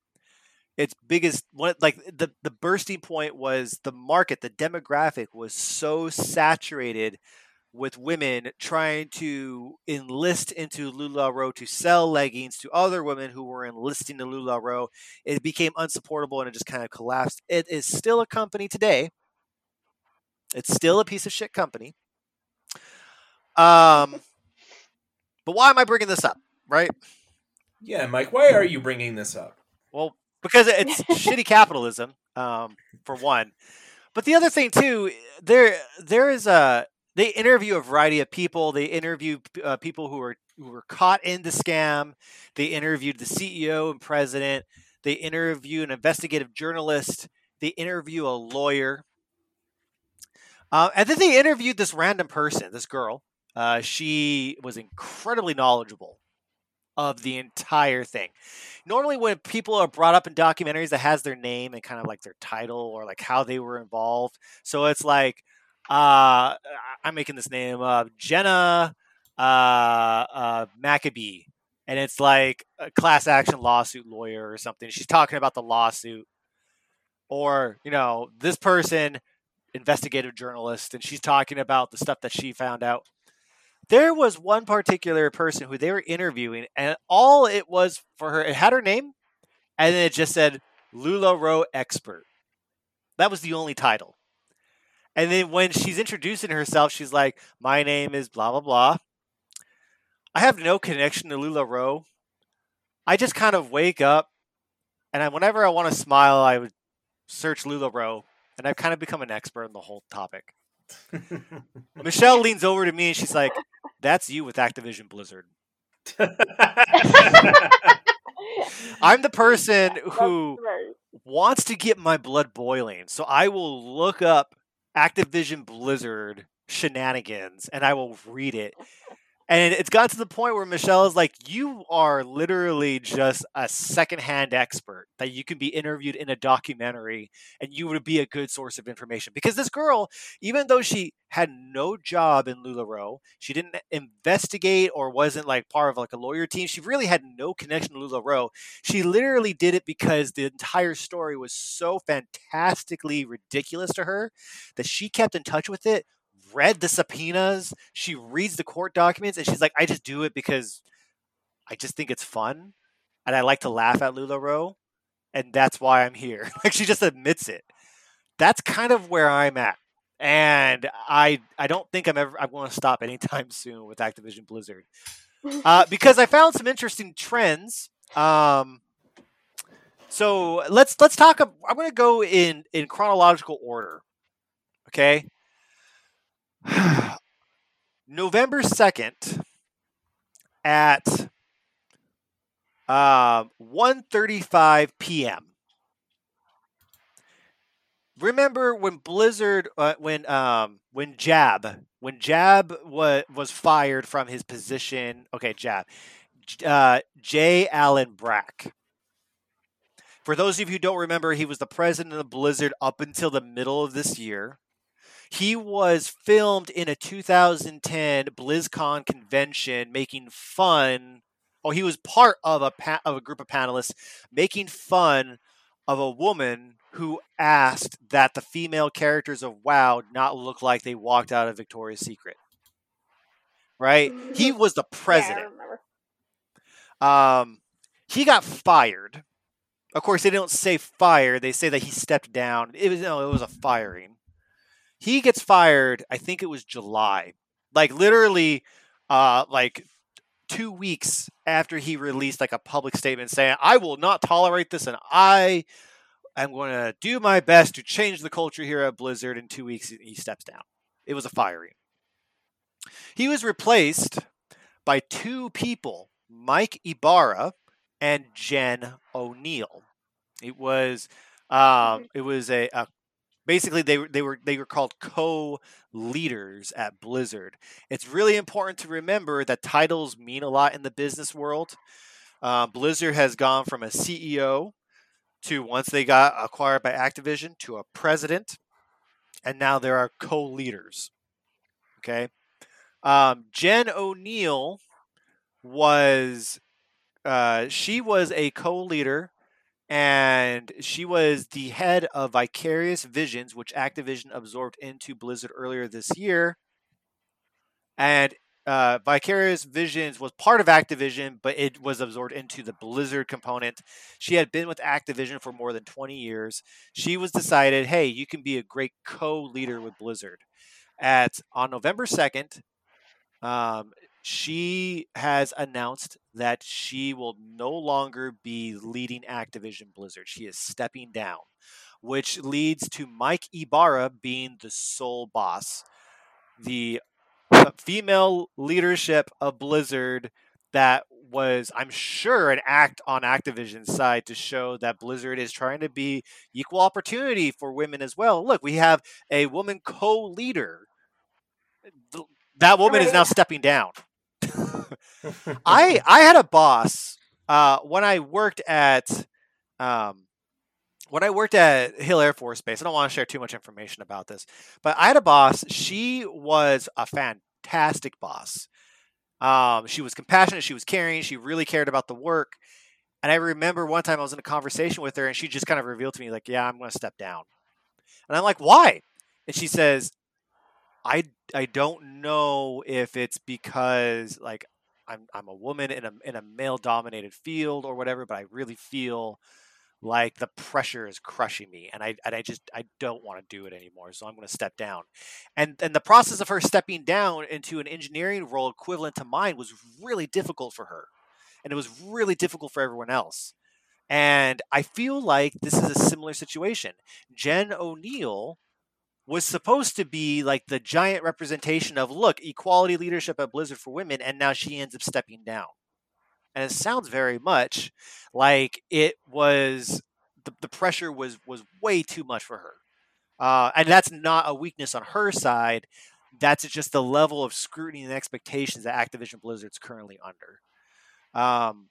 Its biggest one, like the the bursting point was the market. The demographic was so saturated with women trying to enlist into LuLaRoe to sell leggings to other women who were enlisting to LuLaRoe. It became unsupportable and it just kind of collapsed. It is still a company today. It's still a piece of shit company. Um, but why am I bringing this up? Right? Yeah, Mike, why are you bringing this up? Well, because it's shitty capitalism, um, for one. But the other thing too, there there is a they interview a variety of people. They interview uh, people who were who were caught in the scam. They interviewed the CEO and president. They interview an investigative journalist. They interview a lawyer. Uh, and then they interviewed this random person, this girl. Uh, she was incredibly knowledgeable of the entire thing. Normally, when people are brought up in documentaries, that has their name and kind of like their title or like how they were involved. So it's like, uh, I'm making this name up, Jenna uh, uh, Maccabee, and it's like a class action lawsuit lawyer or something. She's talking about the lawsuit, or you know, this person, investigative journalist, and she's talking about the stuff that she found out there was one particular person who they were interviewing, and all it was for her, it had her name, and then it just said LuLaRoe expert. That was the only title. And then when she's introducing herself, she's like, My name is blah, blah, blah. I have no connection to LuLaRoe. I just kind of wake up, and I, whenever I want to smile, I would search LuLaRoe, and I've kind of become an expert in the whole topic. Michelle leans over to me and she's like, "That's you with Activision Blizzard." I'm the person who wants to get my blood boiling. So I will look up Activision Blizzard shenanigans and I will read it. And it's got to the point where Michelle is like, You are literally just a secondhand expert that you can be interviewed in a documentary and you would be a good source of information. Because this girl, even though she had no job in LuLaRoe, she didn't investigate or wasn't like part of like a lawyer team, she really had no connection to LuLaRoe. She literally did it because the entire story was so fantastically ridiculous to her that she kept in touch with it read the subpoenas. She reads the court documents, and she's like, "I just do it because I just think it's fun, and I like to laugh at Lula LuLaRoe, and that's why I'm here." like she just admits it. That's kind of where I'm at, and I I don't think I'm ever I'm going to stop anytime soon with Activision Blizzard uh, because I found some interesting trends. Um, so let's let's talk. I'm going to go in in chronological order. Okay. November 2nd at uh, 1.35 p.m. Remember when Blizzard, uh, when um, when Jab, when Jab was was fired from his position. Okay, Jab, uh, J. Allen Brack. For those of you who don't remember, he was the president of Blizzard up until the middle of this year. He was filmed in a 2010 BlizzCon convention making fun. Oh, he was part of a pa- of a group of panelists making fun of a woman who asked that the female characters of WoW not look like they walked out of Victoria's Secret. Right? He was the president. Yeah, um, he got fired. Of course, they don't say fire; they say that he stepped down. It was no, it was a firing. He gets fired, I think it was July. Like literally uh like 2 weeks after he released like a public statement saying, "I will not tolerate this and I am going to do my best to change the culture here at Blizzard." In 2 weeks he steps down. It was a firing. He was replaced by two people, Mike Ybarra and Jen Oneal. It was um, it was a, a basically they they were they were called co-leaders at Blizzard. It's really important to remember that titles mean a lot in the business world. Uh, Blizzard has gone from a CEO to once they got acquired by Activision to a president, and now there are co-leaders. Okay, um, Jen Oneal was uh, she was a co-leader and she was the head of Vicarious Visions, which Activision absorbed into Blizzard earlier this year. And uh, Vicarious Visions was part of Activision, but it was absorbed into the Blizzard component. She had been with Activision for more than 20 years. She was decided, hey, you can be a great co-leader with Blizzard. At on November 2nd, um, she has announced that she will no longer be leading Activision Blizzard. She is stepping down, which leads to Mike Ybarra being the sole boss. The female leadership of Blizzard that was, I'm sure, an act on Activision's side to show that Blizzard is trying to be equal opportunity for women as well. Look, we have a woman co leader. That woman is now stepping down. I I had a boss uh, when I worked at um, when I worked at Hill Air Force Base. I don't want to share too much information about this, but I had a boss. She was a fantastic boss. Um, she was compassionate. She was caring. She really cared about the work. And I remember one time I was in a conversation with her, and she just kind of revealed to me, like, "Yeah, I'm going to step down." And I'm like, "Why?" And she says, "I I don't know if it's because like I'm I'm a woman in a in a male dominated field or whatever, but I really feel like the pressure is crushing me and I and I just I don't want to do it anymore. So I'm going to step down. And and the process of her stepping down into an engineering role equivalent to mine was really difficult for her. And it was really difficult for everyone else. And I feel like this is a similar situation. Jen Oneal was supposed to be like the giant representation of look equality leadership at blizzard for women and now she ends up stepping down and it sounds very much like it was the, the pressure was was way too much for her. Uh, and that's not a weakness on her side. That's just the level of scrutiny and expectations that Activision Blizzard's currently under. Um,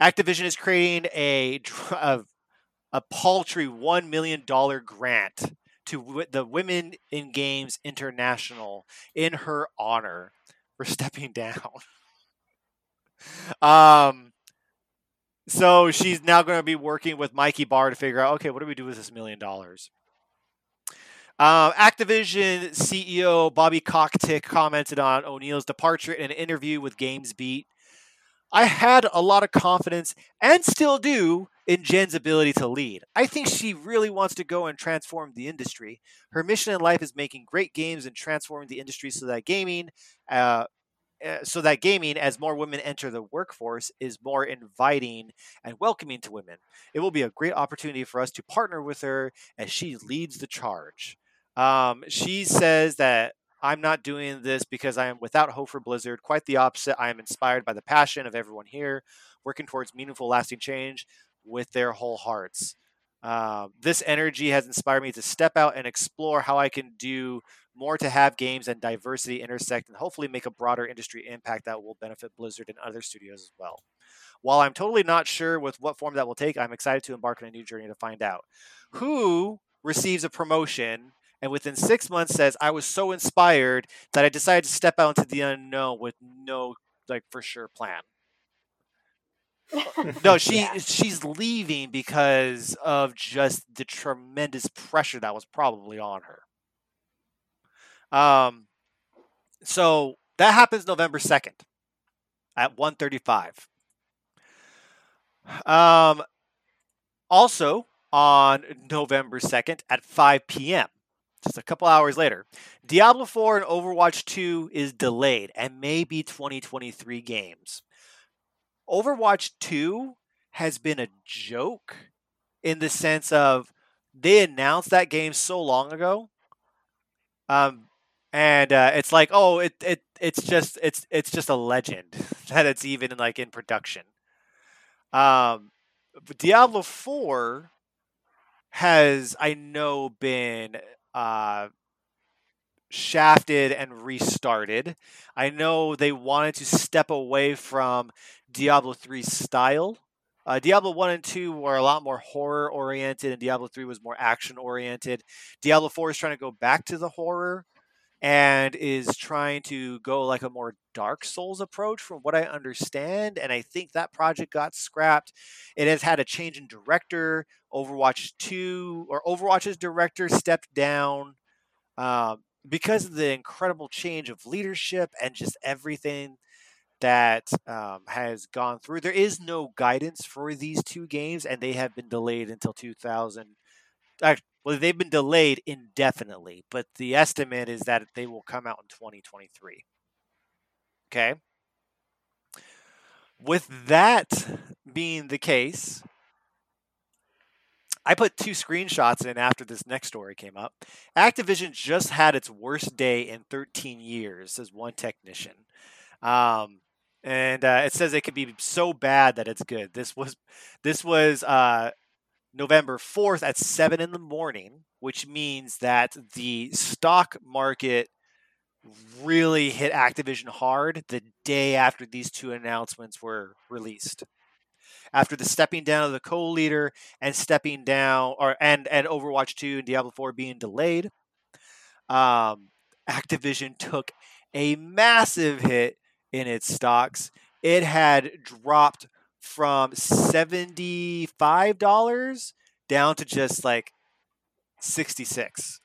Activision is creating a, a, a paltry $1 million grant to the Women in Games International in her honor for stepping down. um, so she's now going to be working with Mike Ybarra to figure out, okay, what do we do with this million dollars? Uh, Activision CEO Bobby Kotick commented on Oneal's departure in an interview with GamesBeat. I had a lot of confidence and still do in Jen's ability to lead. I think she really wants to go and transform the industry. Her mission in life is making great games and transforming the industry so that gaming, uh, uh, so that gaming, as more women enter the workforce, is more inviting and welcoming to women. It will be a great opportunity for us to partner with her as she leads the charge. Um, she says that I'm not doing this because I am without hope for Blizzard. Quite the opposite. I am inspired by the passion of everyone here, working towards meaningful, lasting change with their whole hearts. Um, this energy has inspired me to step out and explore how I can do more to have games and diversity intersect and hopefully make a broader industry impact that will benefit Blizzard and other studios as well. While I'm totally not sure with what form that will take, I'm excited to embark on a new journey to find out. Who receives a promotion and within six months says i was so inspired that i decided to step out into the unknown with no like for sure plan no she yeah. she's leaving because of just the tremendous pressure that was probably on her um so that happens november 2nd at 1.35 um also on november 2nd at 5 p.m just a couple hours later, Diablo 4 and Overwatch 2 is delayed and may be 2023 games. Overwatch 2 has been a joke in the sense of they announced that game so long ago. Um, and uh, it's like, oh, it, it it's just it's it's just a legend that it's even like in production. Um, Diablo 4 has I know been uh, shafted and restarted. I know they wanted to step away from Diablo 3 style. Uh, Diablo 1 and 2 were a lot more horror oriented, and Diablo 3 was more action oriented. Diablo 4 is trying to go back to the horror and is trying to go like a more Dark Souls approach, from what I understand. And I think that project got scrapped. It has had a change in director. Overwatch 2 or Overwatch's director stepped down um, because of the incredible change of leadership and just everything that um, has gone through. There is no guidance for these two games, and they have been delayed until 2000. well, they've been delayed indefinitely, but the estimate is that they will come out in 2023. Okay. With that being the case, I put two screenshots in after this next story came up. Activision just had its worst day in 13 years, says one technician. Um, and uh, it says it could be so bad that it's good. This was this was uh, November 4th at seven in the morning, which means that the stock market really hit Activision hard the day after these two announcements were released after the stepping down of the co-leader and stepping down or and and Overwatch 2 and Diablo 4 being delayed, um, Activision took a massive hit in its stocks. It had dropped from $75 down to just like 66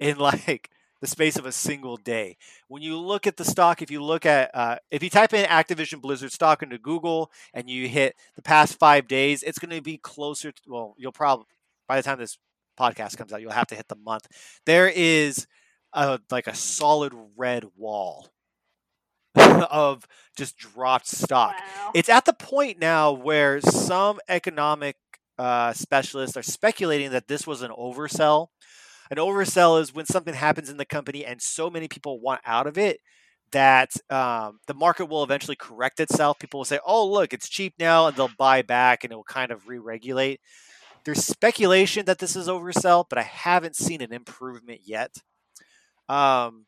in like the space of a single day. When you look at the stock, if you look at, uh, if you type in Activision Blizzard stock into Google and you hit the past five days, it's going to be closer to, well, you'll probably, by the time this podcast comes out, you'll have to hit the month. There is a, like a solid red wall of just dropped stock. Wow. It's at the point now where some economic uh, specialists are speculating that this was an oversell an oversell is when something happens in the company and so many people want out of it that um, the market will eventually correct itself. People will say, "Oh, look, it's cheap now," and they'll buy back, and it will kind of re-regulate. There's speculation that this is oversell, but I haven't seen an improvement yet. Um,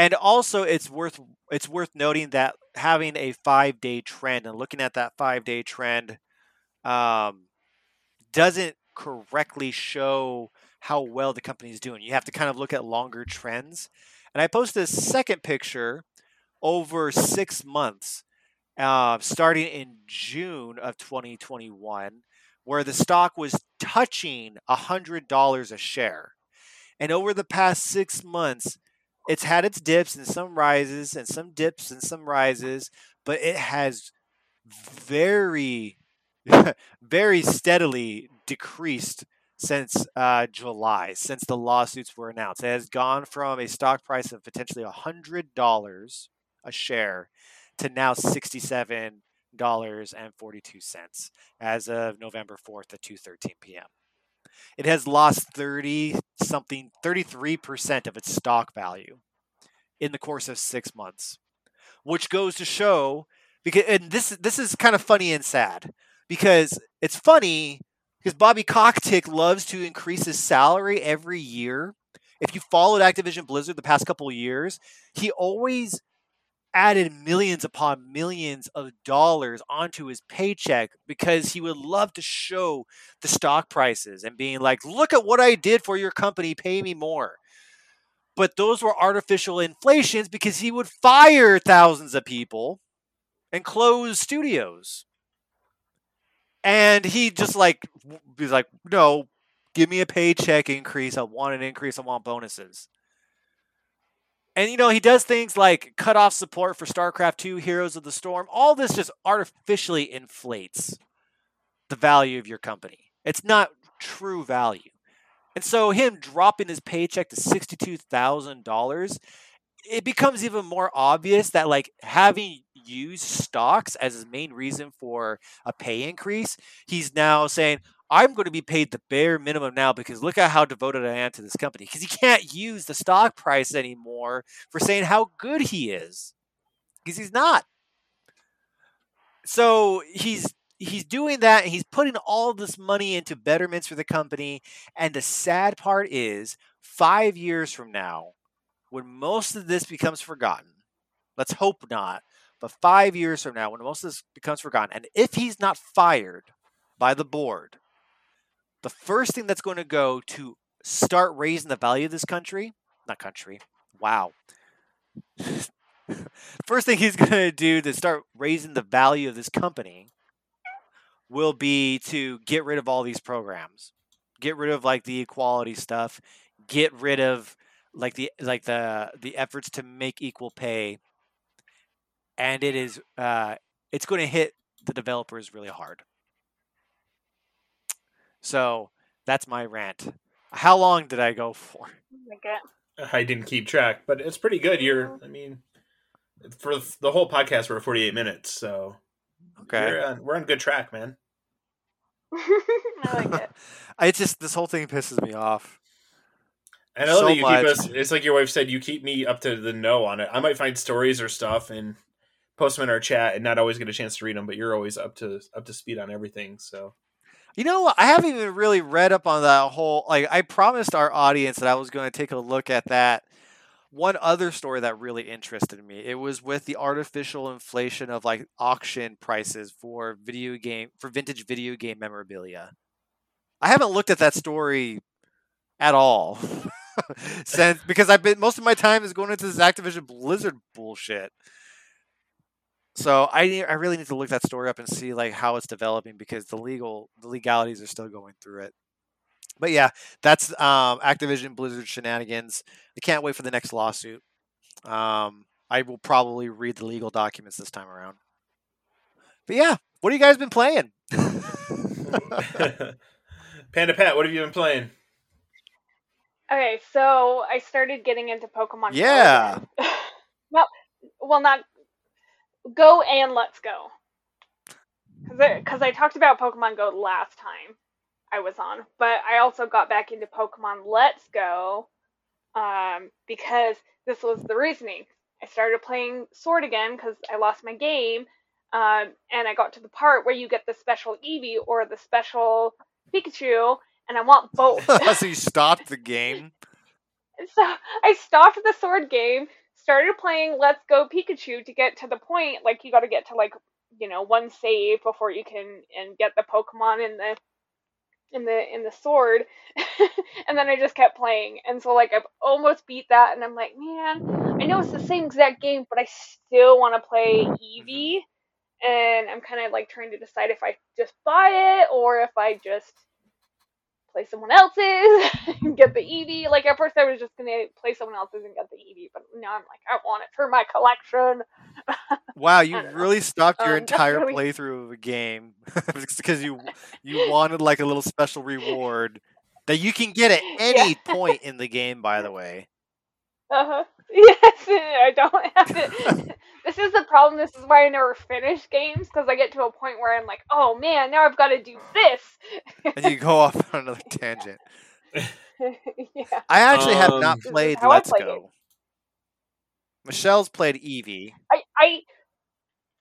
and also, it's worth it's worth noting that having a five day trend and looking at that five day trend um, doesn't correctly show how well the company is doing. You have to kind of look at longer trends. And I posted a second picture over six months, uh, starting in June of 2021, where the stock was touching $100 a share. And over the past six months, it's had its dips and some rises and some dips and some rises, but it has very, very steadily decreased since uh, July, since the lawsuits were announced. It has gone from a stock price of potentially $100 a share to now $67.42 as of November 4th at 2:13 p.m. It has lost 30 something 33% of its stock value in the course of 6 months, which goes to show because and this this is kind of funny and sad because it's funny because Bobby Kotick loves to increase his salary every year. If you followed Activision Blizzard the past couple years, he always added millions upon millions of dollars onto his paycheck because he would love to show the stock prices and being like, look at what I did for your company, pay me more. But those were artificial inflations because he would fire thousands of people and close studios. And he just like he's like, no, give me a paycheck increase. I want an increase. I want bonuses. And you know, he does things like cut off support for StarCraft 2 Heroes of the Storm. All this just artificially inflates the value of your company. It's not true value. And so him dropping his paycheck to $62,000, it becomes even more obvious that like having used stocks as his main reason for a pay increase, he's now saying, I'm going to be paid the bare minimum now because look at how devoted I am to this company. Because he can't use the stock price anymore for saying how good he is. Because he's not. So he's he's doing that and he's putting all this money into betterments for the company. And the sad part is five years from now, when most of this becomes forgotten, let's hope not, but five years from now, when most of this becomes forgotten, and if he's not fired by the board, the first thing that's going to go to start raising the value of this country, not country, wow. first thing he's going to do to start raising the value of this company will be to get rid of all these programs. Get rid of like the equality stuff, get rid of like the like the the efforts to make equal pay and it is uh, it's going to hit the developers really hard. So that's my rant. How long did I go for? I didn't keep track, but it's pretty good. You're, I mean, for the whole podcast, we're 48 minutes, so okay, we're on, we're on good track, man. I like it. I just this whole thing pisses me off. I know so that you much. keep us. It's like your wife said. You keep me up to the know on it. I might find stories or stuff and post them in our chat and not always get a chance to read them, but you're always up to up to speed on everything. So, you know, I haven't even really read up on that whole. Like, I promised our audience that I was going to take a look at that. One other story that really interested me. It was with the artificial inflation of like auction prices for video game for vintage video game memorabilia. I haven't looked at that story at all since because I've been most of my time is going into this Activision Blizzard bullshit. So I I really need to look that story up and see like how it's developing because the legal the legalities are still going through it. But yeah, that's um, Activision Blizzard shenanigans. I can't wait for the next lawsuit. Um, I will probably read the legal documents this time around. But yeah, what have you guys been playing? Panda Pat, what have you been playing? Okay, so I started getting into Pokemon. Yeah. well, well, not Go and Let's Go. Because I, I talked about Pokemon Go last time I was on, but I also got back into Pokemon Let's Go um, because this was the reasoning. I started playing Sword again because I lost my game, um, and I got to the part where you get the special Eevee or the special Pikachu, and I want both. so you stopped the game. so I stopped the sword game, started playing Let's Go Pikachu to get to the point. Like you got to get to like you know one save before you can and get the Pokemon in the in the in the sword. And then i just kept playing. And so like i've almost beat that and i'm like man i know it's the same exact game but i still want to play eevee. Mm-hmm. And i'm kind of like trying to decide if i just buy it or if i just play someone else's and get the Eevee. Like at first I was just gonna play someone else's and get the Eevee, but now I'm like, I want it for my collection. Wow, you really know. stopped your um, entire playthrough of a game because you you wanted like a little special reward that you can get at any yeah. point in the game. By the way. Uh huh. Yes, I don't have to. this is the problem. This is why I never finish games because I get to a point where I'm like, oh man, now I've got to do this. and you go off on another tangent. yeah. I actually Um, have not played Let's play Go. games. Michelle's played Eevee. I, I,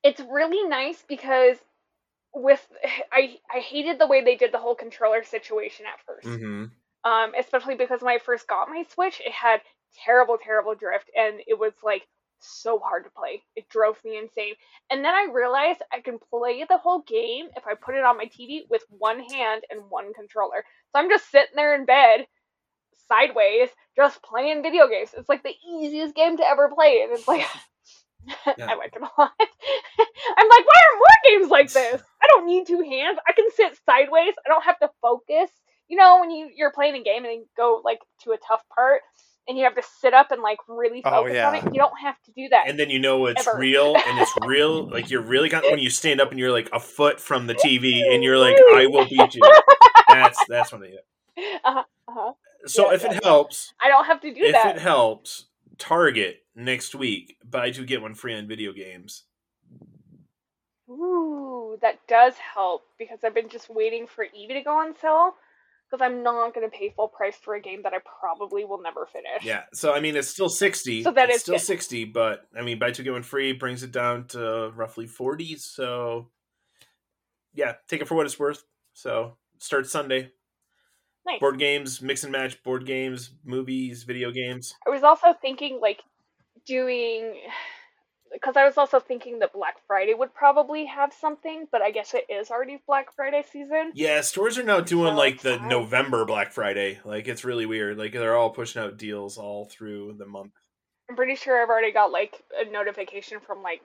it's really nice because with I I hated the way they did the whole controller situation at 1st hmm um, especially because when I first got my Switch, it had terrible, terrible drift, and it was like so hard to play. It drove me insane. And then I realized I can play the whole game if I put it on my TV with one hand and one controller. So I'm just sitting there in bed, sideways, just playing video games. It's like the easiest game to ever play, and it's like. Yeah. I like it a lot. I'm like, why are more games like this? I don't need two hands. I can sit sideways. I don't have to focus you know when you you're playing a game and you go like to a tough part and you have to sit up and like really Oh, focus on it you don't have to do that And then you know it's Ever. real, and it's real. Like you're really got when you stand up and you're like a foot from the TV, and you're like, "I will beat you." That's that's when they. uh-huh, uh-huh. So Yeah, if yeah, it helps, i don't have to do if that If it helps, Target next week buy two get one free on video games. ooh that does help because i've been just waiting for Eevee to go on sale because i'm not going to pay full price for a game that i probably will never finish Yeah. So I mean, it's still sixty. So that it's is still good. sixty, but I mean, buy two get one free brings it down to roughly forty. So yeah, take it for what it's worth. So start Sunday. nice Board games, mix and match. Board games, movies, video games. i was also thinking like doing because I was also thinking that Black Friday would probably have something, but I guess it is already Black Friday season. Yeah, stores are now doing So like the. November Black Friday. Like it's really weird. Like they're all pushing out deals all through the month. I'm pretty sure I've already got like a notification from like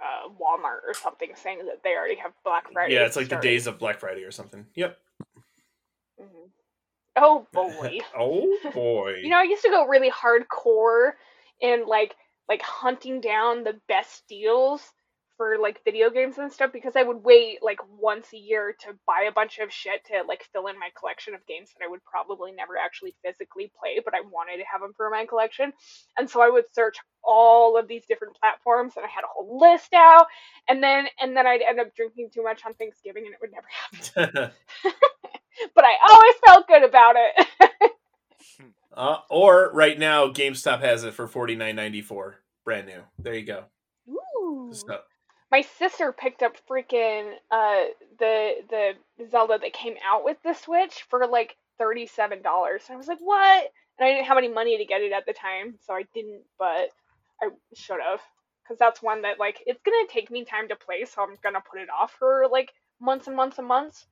uh, Walmart or something saying that they already have Black Friday. yeah, it's like the days of Black Friday or something. Yep. Mhm. Oh boy. oh boy. you know, I used to go really hardcore in like like hunting down the best deals for like video games and stuff because I would wait like once a year to buy a bunch of shit to like fill in my collection of games that I would probably never actually physically play, but I wanted to have them for my collection. And so I would search all of these different platforms and I had a whole list out and then and then I'd end up drinking too much on Thanksgiving and it would never happen. But I always felt good about it. Uh, or right now, GameStop has it for forty nine ninety four, brand new. There you go. Ooh. So, my sister picked up freaking uh the the Zelda that came out with the Switch for like thirty seven dollars. I was like, what? And I didn't have any money to get it at the time, so I didn't. But I should have, because that's one that like it's gonna take me time to play, so I'm gonna put it off for like months and months and months.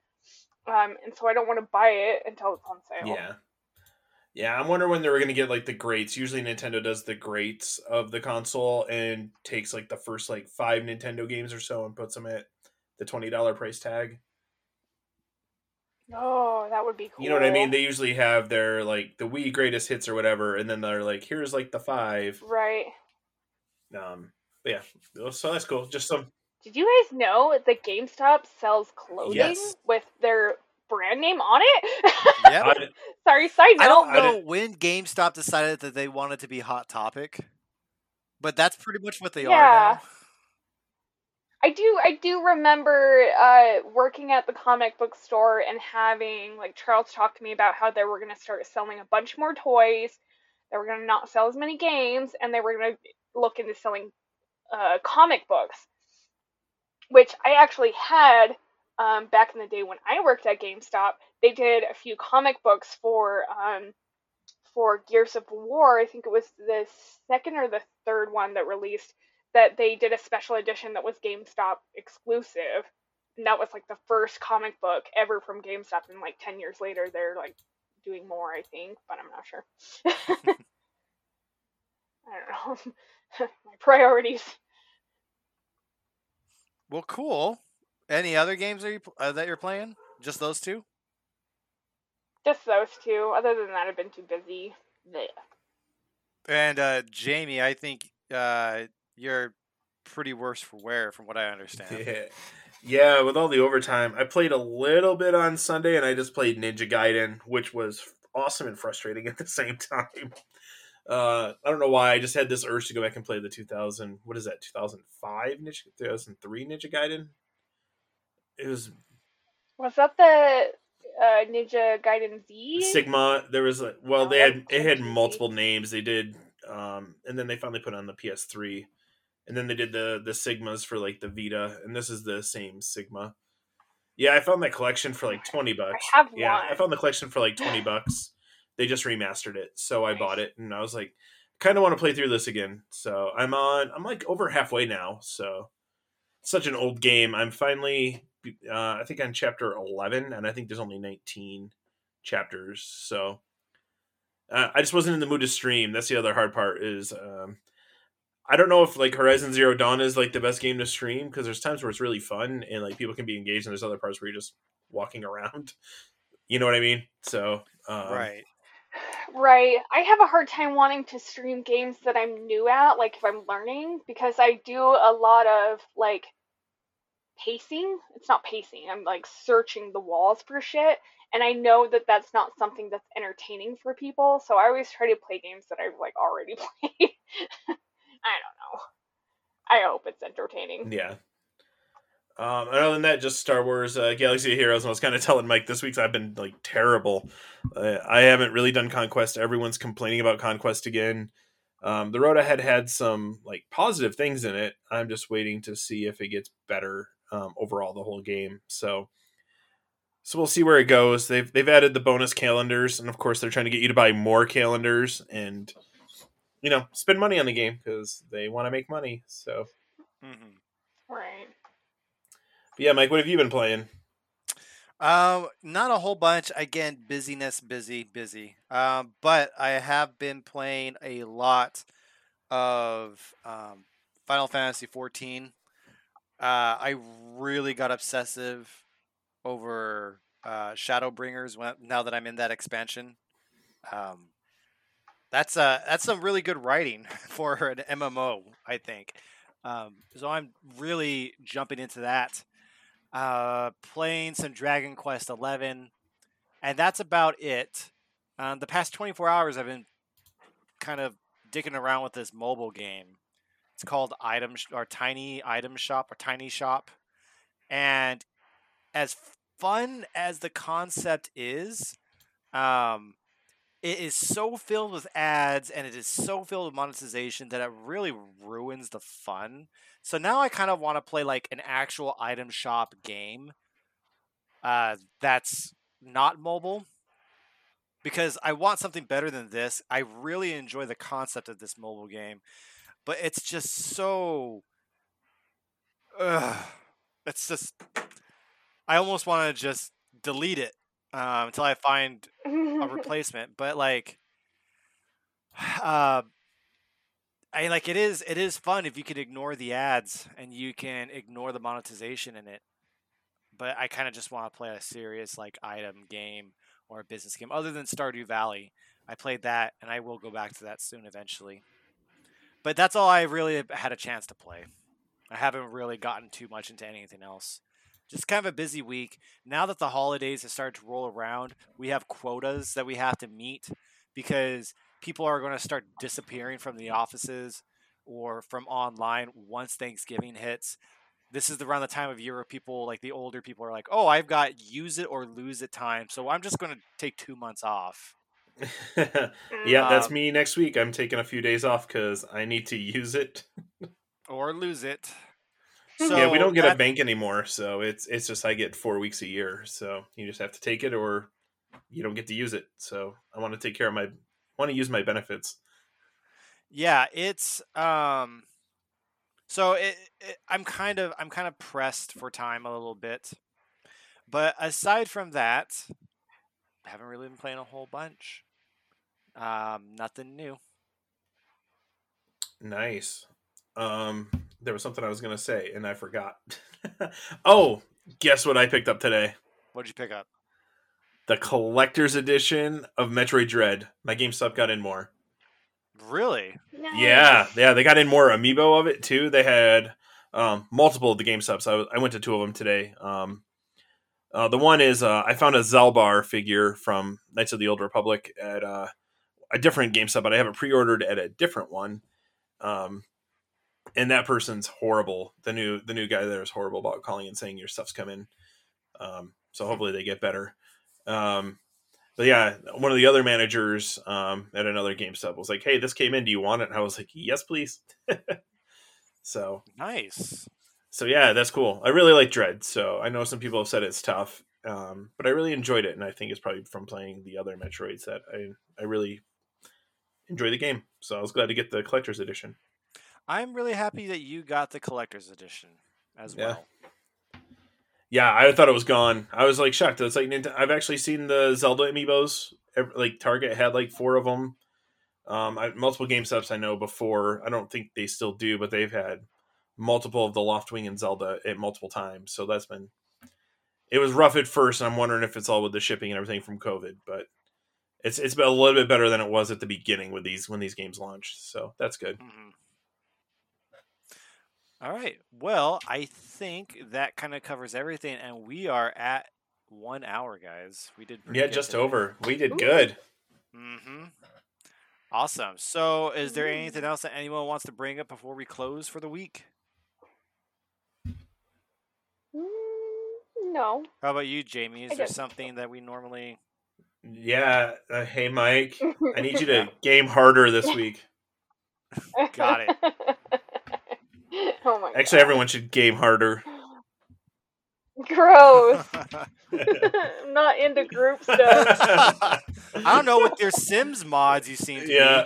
Um, and so I don't want to buy it until it's on sale. yeah. Yeah, I'm wondering when they were gonna get like the greats. Usually Nintendo does the greats of the console and takes like the first like five Nintendo games or so and puts them at the twenty dollar price tag. Oh, that would be cool. You know what I mean? They usually have their like the Wii greatest hits or whatever, and then they're like, here's like the five. right. Um, but yeah, so that's cool. Just some. Did you guys know that GameStop sells clothing Yes. with their brand name on it? Yep. Sorry, side note. I don't know didn't- when GameStop decided that they wanted to be Hot Topic, but that's pretty much what they Yeah. are now. I do I do remember uh, working at the comic book store and having like Charles talk to me about how they were going to start selling a bunch more toys. They were going to not sell as many games, and they were going to look into selling uh, comic books. Which I actually had um, back in the day when I worked at GameStop, they did a few comic books for um, for Gears of War. I think it was the second or the third one that released that they did a special edition that was GameStop exclusive. And that was like the first comic book ever from GameStop. And like 10 years later, they're like doing more, I think, but I'm not sure. I don't know. My priorities. Well, cool. Any other games are you, uh, that you're playing? Just those two? Just those two. Other than that, I've been too busy. Blech. And uh, Jamie, I think uh, you're pretty worse for wear, from what I understand. Yeah. Yeah, with all the overtime, I played a little bit on Sunday, and I just played Ninja Gaiden, which was awesome and frustrating at the same time. Uh, I don't know why. I just had this urge to go back and play the 2000. What is that? 2005 Ninja, 2003 Ninja Gaiden. It was Was that the uh, Ninja Gaiden Z? Sigma. There was a well, Oh, they had it had multiple names. They did, um, and then they finally put on the PS3, and then they did the the Sigmas for like the Vita, and this is the same Sigma. Yeah, I found that collection for like twenty bucks. have yeah, I found the collection for like twenty bucks. They just remastered it, so I Nice. bought it, and I was like, kind of want to play through this again. So I'm on. I'm like over halfway now. So such an old game. I'm finally. Uh, I think on chapter eleven, and I think there's only nineteen chapters. So uh, I just wasn't in the mood to stream. That's the other hard part. Is um, I don't know if like Horizon Zero Dawn is like the best game to stream because there's times where it's really fun and like people can be engaged, and there's other parts where you're just walking around. You know what I mean? So um, right. Right. I have a hard time wanting to stream games that I'm new at, like if I'm learning, because I do a lot of like pacing. It's not pacing. I'm like searching the walls for shit, and I know that that's not something that's entertaining for people. So I always try to play games that I've like already played. I don't know. I hope it's entertaining. Yeah. Um, other than that, just Star Wars uh, Galaxy of Heroes. And I was kind of telling Mike this week's I've been like terrible. Uh, I haven't really done Conquest. Everyone's complaining about Conquest again. Um, the road ahead had some like positive things in it. I'm just waiting to see if it gets better um, overall the whole game. So, so we'll see where it goes. They've they've added the bonus calendars, and of course they're trying to get you to buy more calendars and you know spend money on the game because they want to make money. So mm-hmm. Right. But yeah, Mike, what have you been playing? Um, not a whole bunch. Again, busyness, busy, busy. Um, but I have been playing a lot of um, Final Fantasy 14. Uh, I really got obsessive over uh, Shadowbringers when, now that I'm in that expansion. Um, that's uh, that's some really good writing for an MMO, I think. Um, so I'm really jumping into that uh, playing some Dragon Quest Eleven, and that's about it. Um, the past 24 hours, I've been kind of dicking around with this mobile game. It's called Item Sh- or Tiny Item Shop or Tiny Shop, and as fun as the concept is, um, it is so filled with ads and it is so filled with monetization that it really ruins the fun. So now I kind of want to play like an actual item shop game uh, that's not mobile because I want something better than this. I really enjoy the concept of this mobile game, but it's just so. Ugh, it's just. I almost want to just delete it um, until I find a replacement. But like, uh, I like it is it is fun if you can ignore the ads and you can ignore the monetization in it. But I kind of just want to play a serious like item game or a business game other than Stardew Valley. I played that and I will go back to that soon eventually. But that's all I really had a chance to play. I haven't really gotten too much into anything else. Just kind of a busy week. Now that the holidays have started to roll around, we have quotas that we have to meet because people are going to start disappearing from the offices or from online once Thanksgiving hits. This is around the time of year where people, like the older people, are like, "Oh, I've got use it or lose it time, so I'm just going to take two months off." yeah, that's Um, me next week. I'm taking a few days off because I need to use it. or lose it. So yeah, we don't get a bank anymore, so it's it's just I get four weeks a year, so you just have to take it or you don't get to use it. So I want to take care of my want to use my benefits. Yeah, it's um so it, it I'm kind of I'm kind of pressed for time a little bit. But aside from that, I haven't really been playing a whole bunch. Um nothing new. Nice. Um, there was something I was gonna say and I forgot. oh, guess what I picked up today? What did you pick up? The collector's edition of Metroid Dread. My GameStop got in more. Really? Yeah, yeah, they got in more amiibo of it too. They had um, multiple of the GameStops. I, I went to two of them today. Um, uh, the one is uh, I found a Zaalbar figure from Knights of the Old Republic at uh, a different GameStop, but I have it pre-ordered at a different one. Um, and that person's horrible. The new the new guy there is horrible about calling and saying your stuff's coming. Um, so hopefully they get better. Um, but yeah, one of the other managers um, at another GameStop was like, "Hey, this came in. Do you want it?" And I was like, "Yes, please." so Nice. so yeah, that's cool. I really like Dread. So I know some people have said it's tough, um, but I really enjoyed it, and I think it's probably from playing the other Metroids that I I really enjoy the game. So I was glad to get the collector's edition. I'm really happy that you got the collector's edition as Yeah. well. Yeah, I thought it was gone. I was like shocked. It's like I've actually seen the Zelda amiibos. Like Target had like four of them. Um, I, multiple GameStops I know before. I don't think they still do, but they've had multiple of the Loftwing and Zelda at multiple times. So that's been. It was rough at first, and I'm wondering if it's all with the shipping and everything from COVID. But it's it's been a little bit better than it was at the beginning with these when these games launched. So that's good. Mhm. All right. Well, I think that kind of covers everything, and we are at one hour, guys. We did pretty Yeah, good just today. over. We did Ooh. good. Mm-hmm. Awesome. So, is there anything else that anyone wants to bring up before we close for the week? Mm, no. How about you, Jamie? Is there something that we normally? Yeah. Uh, hey, Mike. I need you to game harder this week. Got it. oh my god. Actually, god. everyone should game harder. Gross. I'm not into group stuff. I don't know what your Sims mods you seem to yeah.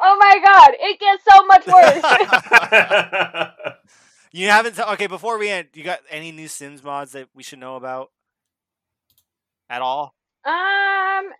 oh my god, it gets so much worse. You haven't. Okay, before we end, you got any new Sims mods that we should know about at all? um.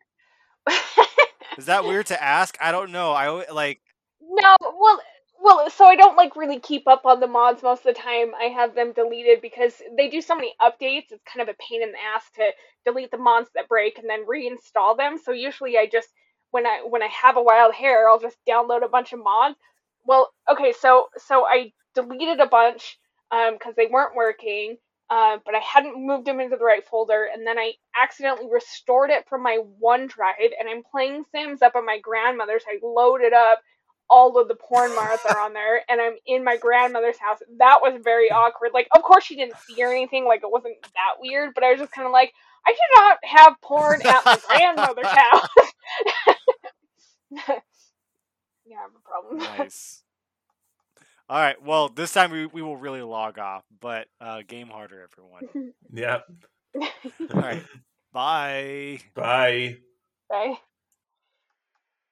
Is that weird to ask? I don't know. I like. no, well, well, so I don't like really keep up on the mods most of the time. I have them deleted because they do so many updates. It's kind of a pain in the ass to delete the mods that break and then reinstall them. So usually I just when I when I have a wild hair, I'll just download a bunch of mods. Well, okay, so so I deleted a bunch um because they weren't working. Uh, but I hadn't moved them into the right folder, and then I accidentally restored it from my OneDrive, and I'm playing Sims up at my grandmother's. I loaded up, all of the porn are on there, and I'm in my grandmother's house. That was very awkward. Like, of course, she didn't see or anything. Like, it wasn't that weird, but I was just kind of like, I should not have porn at my grandmother's house. yeah, I have a problem. Nice. All right. Well, this time we, we will really log off, but uh, game harder, everyone. yep. All right. Bye. Bye. Bye.